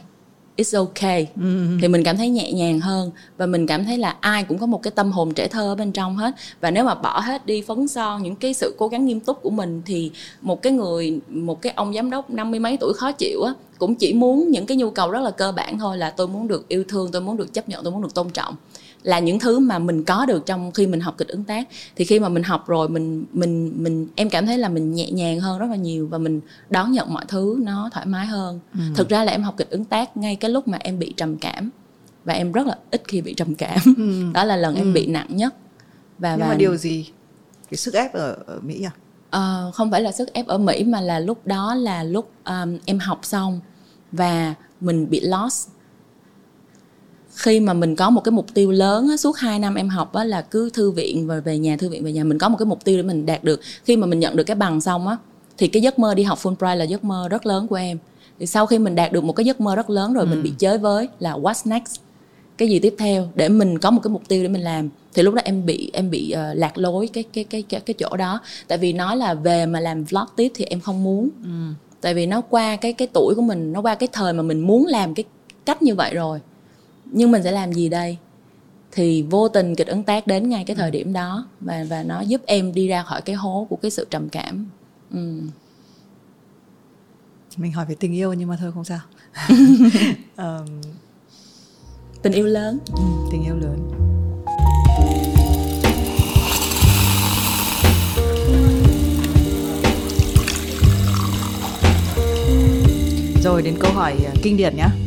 It's okay. Ừ. thì mình cảm thấy nhẹ nhàng hơn và mình cảm thấy là ai cũng có một cái tâm hồn trẻ thơ ở bên trong hết. Và nếu mà bỏ hết đi phấn son những cái sự cố gắng nghiêm túc của mình thì một cái người một cái ông giám đốc năm mươi mấy tuổi khó chịu á cũng chỉ muốn những cái nhu cầu rất là cơ bản thôi là tôi muốn được yêu thương tôi muốn được chấp nhận tôi muốn được tôn trọng là những thứ mà mình có được trong khi mình học kịch ứng tác. Thì khi mà mình học rồi mình mình mình em cảm thấy là mình nhẹ nhàng hơn rất là nhiều và mình đón nhận mọi thứ nó thoải mái hơn. Ừ. thực ra là em học kịch ứng tác ngay cái lúc mà em bị trầm cảm và em rất là ít khi bị trầm cảm. Ừ. đó là lần ừ. em bị nặng nhất. Và nhưng và... mà điều gì? Cái sức ép ở, ở mỹ à? Uh, không phải là sức ép ở mỹ mà là lúc đó là lúc um, em học xong và mình bị lost khi mà mình có một cái mục tiêu lớn á, suốt 2 năm em học á, là cứ thư viện và về nhà thư viện về nhà mình có một cái mục tiêu để mình đạt được. Khi mà mình nhận được cái bằng xong á thì cái giấc mơ đi học Fulbright là giấc mơ rất lớn của em. Thì sau khi mình đạt được một cái giấc mơ rất lớn rồi ừ. mình bị chơi với là what's next? Cái gì tiếp theo? Để mình có một cái mục tiêu để mình làm. Thì lúc đó em bị em bị uh, lạc lối cái cái cái cái cái chỗ đó. Tại vì nói là về mà làm vlog tiếp thì em không muốn. Ừ. tại vì nó qua cái cái tuổi của mình nó qua cái thời mà mình muốn làm cái cách như vậy rồi nhưng mình sẽ làm gì đây? Thì vô tình kịch ứng tác đến ngay cái thời điểm đó và và nó giúp em đi ra khỏi cái hố của cái sự trầm cảm. Ừ. mình hỏi về tình yêu nhưng mà thôi không sao. Um... tình yêu lớn. Ừ, tình yêu lớn. Rồi đến câu hỏi à, kinh điển nhá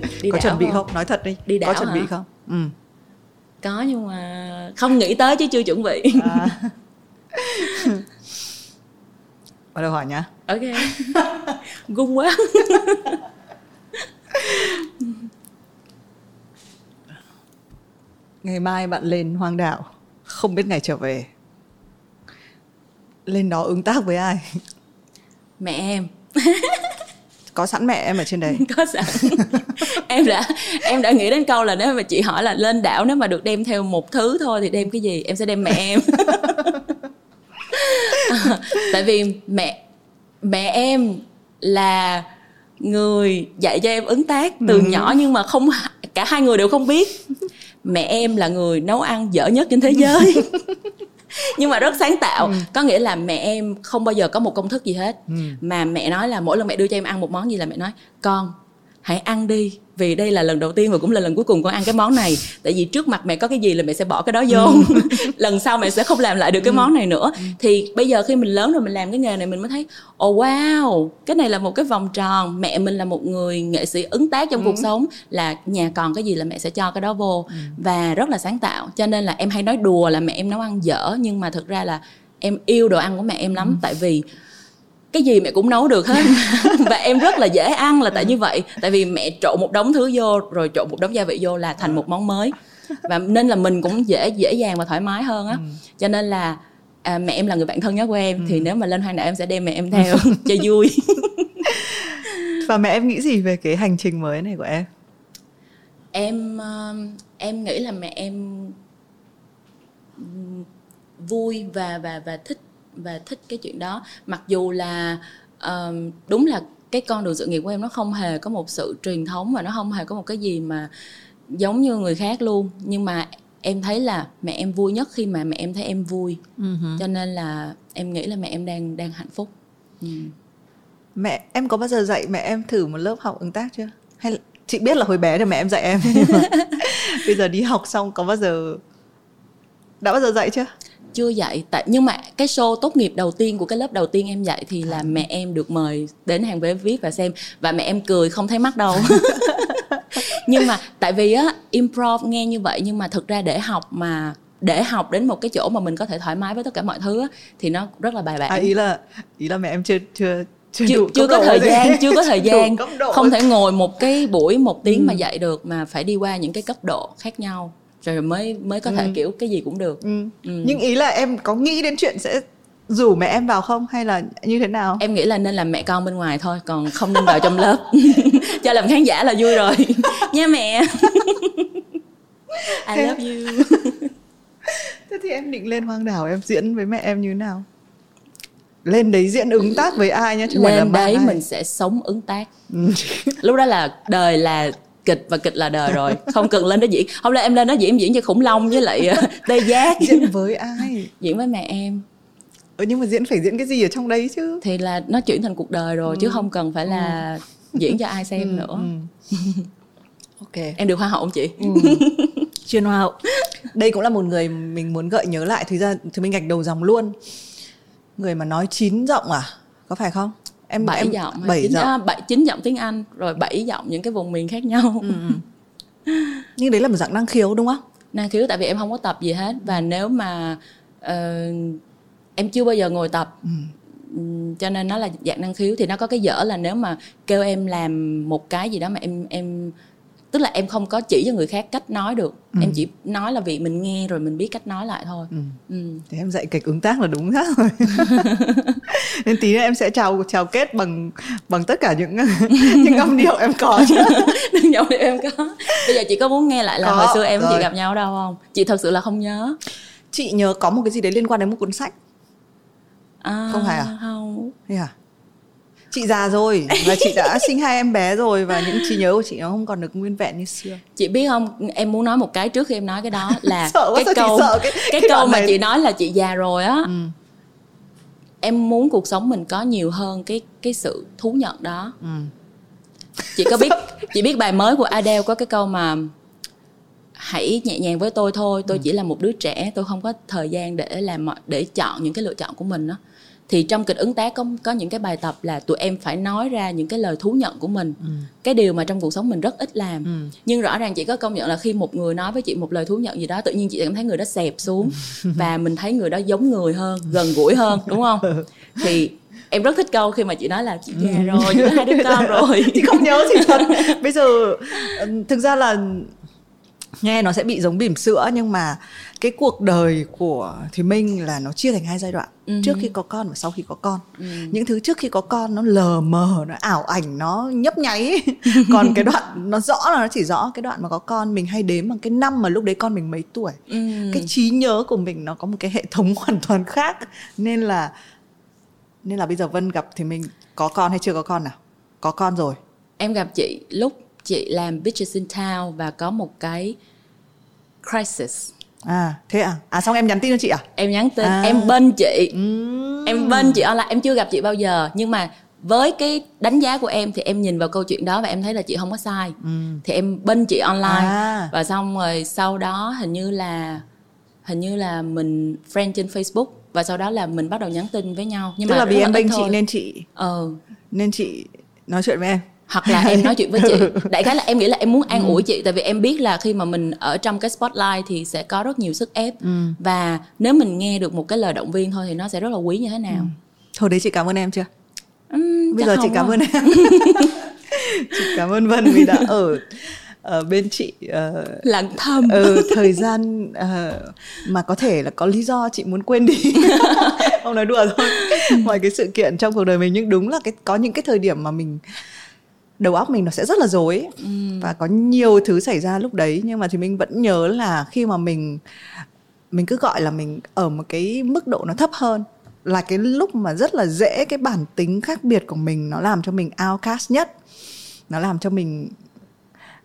uh-huh. có chuẩn bị không? không nói thật đi đi đảo có chuẩn hả? bị không ừ. có nhưng mà không nghĩ tới chứ chưa chuẩn bị à. bắt đầu hỏi nhá ok gung quá ngày mai bạn lên hoang đảo không biết ngày trở về lên đó ứng tác với ai mẹ em có sẵn mẹ em ở trên đấy. Có sẵn. Em đã em đã nghĩ đến câu là nếu mà chị hỏi là lên đảo nếu mà được đem theo một thứ thôi thì đem cái gì? Em sẽ đem mẹ em. Tại vì mẹ mẹ em là người dạy cho em ứng tác từ ừ. nhỏ nhưng mà không cả hai người đều không biết. Mẹ em là người nấu ăn dở nhất trên thế giới nhưng mà rất sáng tạo ừ. có nghĩa là mẹ em không bao giờ có một công thức gì hết ừ. mà mẹ nói là mỗi lần mẹ đưa cho em ăn một món gì là mẹ nói con hãy ăn đi vì đây là lần đầu tiên và cũng là lần cuối cùng con ăn cái món này tại vì trước mặt mẹ có cái gì là mẹ sẽ bỏ cái đó vô ừ. lần sau mẹ sẽ không làm lại được cái ừ. món này nữa ừ. thì bây giờ khi mình lớn rồi mình làm cái nghề này mình mới thấy ồ oh, wow cái này là một cái vòng tròn mẹ mình là một người nghệ sĩ ứng tác trong ừ. cuộc sống là nhà còn cái gì là mẹ sẽ cho cái đó vô ừ. và rất là sáng tạo cho nên là em hay nói đùa là mẹ em nấu ăn dở nhưng mà thực ra là em yêu đồ ăn của mẹ em lắm ừ. tại vì cái gì mẹ cũng nấu được hết. Và em rất là dễ ăn là tại như vậy. Tại vì mẹ trộn một đống thứ vô rồi trộn một đống gia vị vô là thành một món mới. Và nên là mình cũng dễ dễ dàng và thoải mái hơn á. Ừ. cho nên là à, mẹ em là người bạn thân nhất của em ừ. thì nếu mà lên hoang đảo em sẽ đem mẹ em theo cho vui. Và mẹ em nghĩ gì về cái hành trình mới này của em? Em uh, em nghĩ là mẹ em vui và và và thích và thích cái chuyện đó. Mặc dù là uh, đúng là cái con đường sự nghiệp của em nó không hề có một sự truyền thống và nó không hề có một cái gì mà giống như người khác luôn. Nhưng mà em thấy là mẹ em vui nhất khi mà mẹ em thấy em vui. Uh-huh. cho nên là em nghĩ là mẹ em đang đang hạnh phúc. Ừ. mẹ em có bao giờ dạy mẹ em thử một lớp học ứng tác chưa? Hay chị biết là hồi bé thì mẹ em dạy em bây giờ đi học xong có bao giờ đã bao giờ dạy chưa chưa dạy. Tại nhưng mà cái show tốt nghiệp đầu tiên của cái lớp đầu tiên em dạy thì là mẹ em được mời đến hàng vé viết và xem. Và mẹ em cười không thấy mắt đâu. Nhưng mà tại vì á improv nghe như vậy nhưng mà thực ra để học mà để học đến một cái chỗ mà mình có thể thoải mái với tất cả mọi thứ á, thì nó rất là bài bản. À, ý là ý là mẹ em chưa chưa chưa, chưa, chưa có thời gian chưa có thời gian. không thể ngồi một cái buổi một tiếng ừ. mà dạy được mà phải đi qua những cái cấp độ khác nhau rồi mới mới có thể ừ. kiểu cái gì cũng được ừ. Ừ. nhưng ý là em có nghĩ đến chuyện sẽ rủ mẹ em vào không hay là như thế nào em nghĩ là nên làm mẹ con bên ngoài thôi còn không nên vào trong lớp cho làm khán giả là vui rồi nha mẹ I love you thế thì em định lên hoang đảo em diễn với mẹ em như thế nào lên đấy diễn ứng tác với ai nhá chứ lên là đấy ai. mình sẽ sống ứng tác ừ. lúc đó là đời là kịch và kịch là đời rồi không cần lên đó diễn. Không lẽ em lên đó diễn em diễn cho khủng long với lại uh, tê giác. Diễn với ai? Diễn với mẹ em. Ừ, nhưng mà diễn phải diễn cái gì ở trong đấy chứ? Thì là nó chuyển thành cuộc đời rồi ừ. chứ không cần phải là ừ. diễn cho ai xem ừ. nữa. ừ. ok. Em được hoa hậu không chị? Ừ. chuyên hoa hậu. Đây cũng là một người mình muốn gợi nhớ lại. Thì ra thì mình gạch đầu dòng luôn. Người mà nói chín giọng à? Có phải không em bảy em, giọng bảy giọng à, bảy chín giọng tiếng anh rồi bảy giọng những cái vùng miền khác nhau ừ. ừ. nhưng đấy là một dạng năng khiếu đúng không năng khiếu tại vì em không có tập gì hết và nếu mà uh, em chưa bao giờ ngồi tập ừ. cho nên nó là dạng năng khiếu thì nó có cái dở là nếu mà kêu em làm một cái gì đó mà em em tức là em không có chỉ cho người khác cách nói được. Ừ. em chỉ nói là vì mình nghe rồi mình biết cách nói lại thôi. Ừ. Ừ. thì em dạy kịch ứng tác là đúng khác rồi. Nên tí nữa em sẽ chào chào kết bằng bằng tất cả những những âm điệu em có những âm điệu em có. Bây giờ chị có muốn nghe lại là có, hồi xưa em rồi. chị gặp nhau đâu không? Chị thật sự là không nhớ. Chị nhớ có một cái gì đấy liên quan đến một cuốn sách. À, không phải à? không. À chị già rồi và chị đã sinh hai em bé rồi và những trí nhớ của chị nó không còn được nguyên vẹn như xưa chị biết không em muốn nói một cái trước khi em nói cái đó là sợ cái câu sợ cái, cái, cái câu mà này. chị nói là chị già rồi á ừ. em muốn cuộc sống mình có nhiều hơn cái cái sự thú nhận đó ừ. chị có biết chị biết bài mới của Adele có cái câu mà hãy nhẹ nhàng với tôi thôi tôi ừ. chỉ là một đứa trẻ tôi không có thời gian để làm để chọn những cái lựa chọn của mình đó thì trong kịch ứng tác có có những cái bài tập là tụi em phải nói ra những cái lời thú nhận của mình. Ừ. cái điều mà trong cuộc sống mình rất ít làm. Ừ. nhưng rõ ràng chị có công nhận là khi một người nói với chị một lời thú nhận gì đó tự nhiên chị cảm thấy người đó xẹp xuống. Và mình thấy người đó giống người hơn gần gũi hơn đúng không? Thì em rất thích câu khi mà chị nói là chị già ừ. rồi chị có hai đứa con rồi. Chị không nhớ chị thật. Bây giờ thực ra là nghe nó sẽ bị giống bỉm sữa nhưng mà cái cuộc đời của thì minh là nó chia thành hai giai đoạn. Uh-huh. trước khi có con và sau khi có con. Uh-huh. những thứ trước khi có con nó lờ mờ nó ảo ảnh nó nhấp nháy. Còn cái đoạn nó rõ là nó chỉ rõ cái đoạn mà có con mình hay đếm bằng cái năm mà lúc đấy con mình mấy tuổi. Uh-huh. cái trí nhớ của mình nó có một cái hệ thống hoàn toàn khác. Nên là nên là bây giờ vân gặp thì mình có con hay chưa có con nào? Có con rồi. Em gặp chị lúc chị làm Bitches in Town và có một cái crisis. À thế à? À xong em nhắn tin cho chị à? Em nhắn tin à. em bên chị. Uhm. em bên chị online em chưa gặp chị bao giờ. Nhưng mà với cái đánh giá của em thì em nhìn vào câu chuyện đó và em thấy là chị không có sai. Ừ. thì em bên chị online. À. và xong rồi sau đó hình như là hình như là mình friend trên Facebook và sau đó là mình bắt đầu nhắn tin với nhau. Nhưng Tức mà là vì em bên chị nên chị ờ nên chị nói chuyện với em hoặc là em nói chuyện với chị. Đại khái là em nghĩ là em muốn an ủi ừ. chị tại vì em biết là khi mà mình ở trong cái spotlight thì sẽ có rất nhiều sức ép. Ừ. và nếu mình nghe được một cái lời động viên thôi thì nó sẽ rất là quý như thế nào. Ừ. thôi đấy chị cảm ơn em chưa? Uhm, bây giờ chị cảm ơn em. Chị cảm ơn vân vì đã ở ở bên chị uh, lặng thầm. ừ, thời gian uh, mà có thể là có lý do chị muốn quên đi. Không nói đùa thôi. Ngoài cái sự kiện trong cuộc đời mình nhưng đúng là cái có những cái thời điểm mà mình đầu óc mình nó sẽ rất là rối ừ. và có nhiều thứ xảy ra lúc đấy nhưng mà thì mình vẫn nhớ là khi mà mình mình cứ gọi là mình ở một cái mức độ nó thấp hơn là cái lúc mà rất là dễ cái bản tính khác biệt của mình nó làm cho mình outcast nhất nó làm cho mình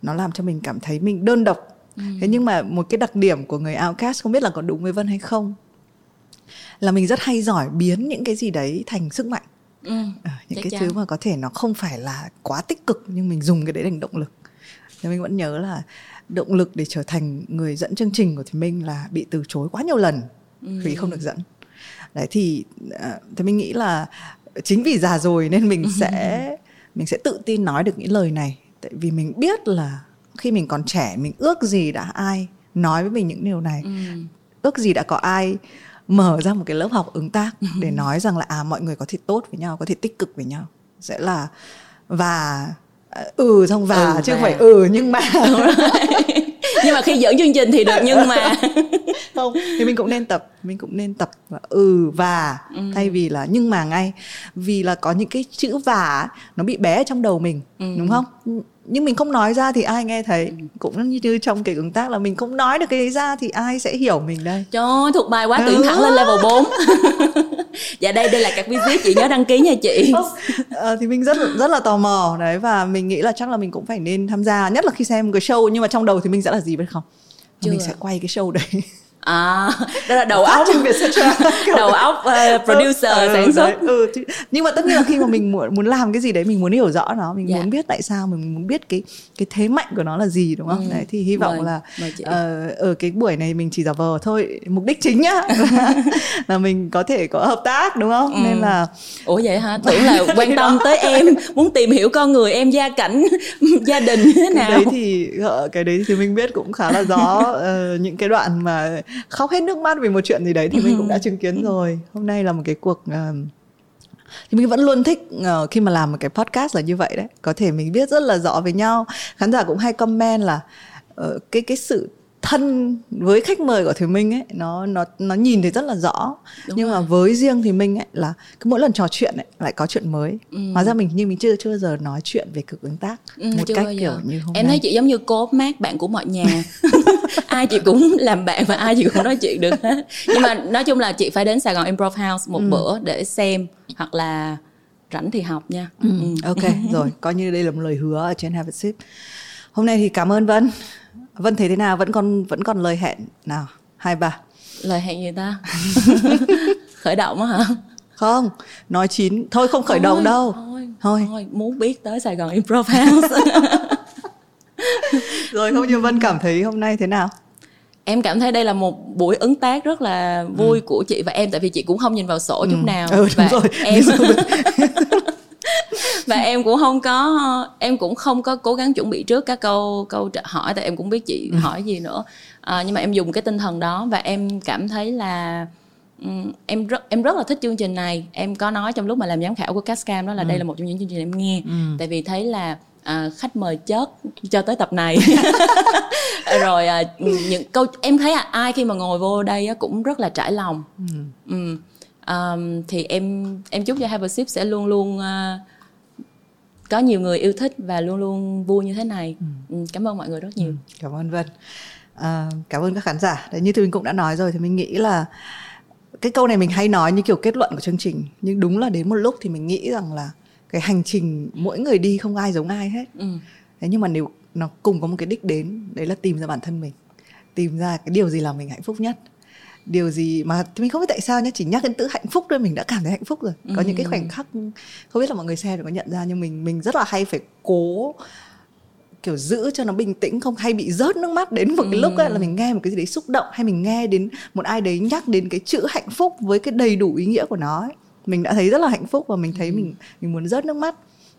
nó làm cho mình cảm thấy mình đơn độc ừ. thế nhưng mà một cái đặc điểm của người outcast không biết là có đúng với vân hay không là mình rất hay giỏi biến những cái gì đấy thành sức mạnh ừ, à, những cái chắn. thứ mà có thể nó không phải là quá tích cực nhưng mình dùng cái đấy thành động lực thì mình vẫn nhớ là động lực để trở thành người dẫn chương trình của thì mình là bị từ chối quá nhiều lần ừ. vì không được dẫn đấy thì à, thì mình nghĩ là chính vì già rồi nên mình sẽ mình sẽ tự tin nói được những lời này tại vì mình biết là khi mình còn trẻ mình ước gì đã ai nói với mình những điều này ừ. ước gì đã có ai mở ra một cái lớp học ứng tác để nói rằng là à mọi người có thể tốt với nhau có thể tích cực với nhau. Sẽ là và à, ừ xong và ừ, chứ không phải ừ nhưng mà. Nhưng mà khi dẫn chương trình thì được nhưng mà. Không thì mình cũng nên tập mình cũng nên tập và ừ và. Ừ. thay vì là nhưng mà ngay. Vì là có những cái chữ và nó bị bé trong đầu mình ừ. đúng không nhưng mình không nói ra thì ai nghe thấy. Ừ. cũng như trong cái ứng tác là mình không nói được cái đấy ra thì ai sẽ hiểu mình đây? Cho thuộc bài quá tuyển thẳng lên level 4 dạ đây đây là các visit chị nhớ đăng ký nha chị. Ờ, thì mình rất rất là tò mò. Đấy và mình nghĩ là chắc là mình cũng phải nên tham gia nhất là khi xem cái show nhưng mà trong đầu thì mình sẽ là gì biết không? Chưa. mình sẽ quay cái show đấy à đó là đầu óc đầu óc uh, producer ừ, sản xuất ừ, thì, nhưng mà tất nhiên là khi mà mình muốn muốn làm cái gì đấy mình muốn hiểu rõ nó mình yeah. Dạ. muốn biết tại sao mình muốn biết cái cái thế mạnh của nó là gì đúng không ừ. đấy thì hy vọng mời, là mời uh, ở cái buổi này mình chỉ giả vờ thôi mục đích chính nhá là, mình có thể có hợp tác đúng không ừ. nên là ủa vậy hả tưởng là quan tâm tới em muốn tìm hiểu con người em gia cảnh gia đình thế nào cái đấy thì cái đấy thì mình biết cũng khá là rõ uh, những cái đoạn mà khóc hết nước mắt vì một chuyện gì đấy thì mình cũng đã chứng kiến rồi. Hôm nay là một cái cuộc uh, thì mình vẫn luôn thích uh, khi mà làm một cái podcast là như vậy đấy. Có thể mình biết rất là rõ với nhau. Khán giả cũng hay comment là uh, cái cái sự thân với khách mời của Thùy Minh ấy nó nó nó nhìn thấy rất là rõ Đúng nhưng rồi. mà với riêng Thùy Minh ấy là cứ mỗi lần trò chuyện ấy lại có chuyện mới ừ. hóa ra mình như mình chưa chưa bao giờ nói chuyện về cực ứng tác ừ, một cách kiểu như hôm em nay. thấy chị giống như cô mát bạn của mọi nhà ai chị cũng làm bạn và ai chị cũng nói chuyện được hết nhưng mà nói chung là chị phải đến Sài Gòn Improv House một ừ. bữa để xem hoặc là rảnh thì học nha ừ. Ừ. ok rồi coi như đây là một lời hứa ở trên Have a Sip hôm nay thì cảm ơn Vân Vân thấy thế nào? Vẫn còn vẫn còn lời hẹn nào? Hai ba. Lời hẹn gì ta? Khởi động á hả? Không nói chín. Thôi không khởi thôi, động đâu. thôi, thôi. thôi muốn biết tới Sài Gòn Improv House. Rồi không như Vân cảm thấy hôm nay thế nào? Em cảm thấy đây là một buổi ứng tác rất là vui ừ. của chị và em tại vì chị cũng không nhìn vào sổ ừ. chút nào. Ừ, đúng và rồi. em và em cũng không có em cũng không có cố gắng chuẩn bị trước các câu câu trả hỏi tại em cũng biết chị ừ. hỏi gì nữa à, nhưng mà em dùng cái tinh thần đó và em cảm thấy là um, em rất em rất là thích chương trình này em có nói trong lúc mà làm giám khảo của Cascam đó là ừ. đây là một trong những chương trình em nghe ừ. tại vì thấy là à, khách mời chớt cho tới tập này rồi à, những câu em thấy à, ai khi mà ngồi vô đây á, cũng rất là trải lòng ừ. Ừ. Um, thì em em chúc cho Have a Sip sẽ luôn luôn uh, có nhiều người yêu thích và luôn luôn vui như thế này. Ừ. ừ cảm ơn mọi người rất nhiều. Ừ, cảm ơn vân. À, cảm ơn các khán giả. Đấy như tôi cũng đã nói rồi thì mình nghĩ là cái câu này mình hay nói như kiểu kết luận của chương trình. Nhưng đúng là đến một lúc thì mình nghĩ rằng là cái hành trình mỗi người đi không ai giống ai hết. Ừ. thế nhưng mà nếu nó cùng có một cái đích đến đấy là tìm ra bản thân mình. Tìm ra cái điều gì làm mình hạnh phúc nhất điều gì mà mình không biết tại sao nhé chỉ nhắc đến từ hạnh phúc thôi mình đã cảm thấy hạnh phúc rồi có ừ. những cái ừ. khoảnh khắc không biết là mọi người xem có nhận ra nhưng mình mình rất là hay phải cố kiểu giữ cho nó bình tĩnh không hay bị rớt nước mắt đến một cái ừ. lúc ấy là mình nghe một cái gì đấy xúc động hay mình nghe đến một ai đấy nhắc đến cái chữ hạnh phúc với cái đầy đủ ý nghĩa của nó ấy. mình đã thấy rất là hạnh phúc và mình thấy ừ. mình mình muốn rớt nước mắt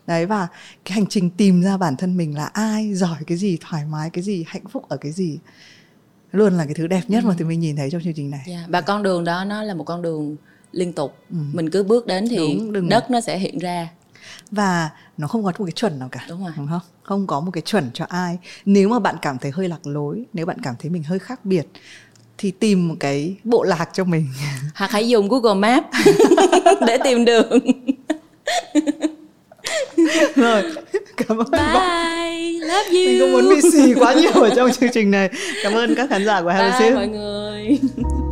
đấy và cái hành trình tìm ra bản thân mình là ai giỏi cái gì thoải mái cái gì hạnh phúc ở cái gì luôn là cái thứ đẹp nhất ừ. mà tụi mình nhìn thấy trong chương trình này yeah. Dạ, và con đường đó nó là một con đường liên tục ừ. mình cứ bước đến thì đúng, đừng... đất nó sẽ hiện ra và nó không có một cái chuẩn nào cả đúng, rồi. đúng không không có một cái chuẩn cho ai nếu mà bạn cảm thấy hơi lạc lối nếu bạn cảm thấy mình hơi khác biệt thì tìm một cái bộ lạc cho mình hoặc hãy dùng Google Maps để tìm đường rồi cảm ơn bye love you. Mình không muốn bị xì quá nhiều ở trong chương trình này. Cảm ơn các khán giả của Have bye mọi người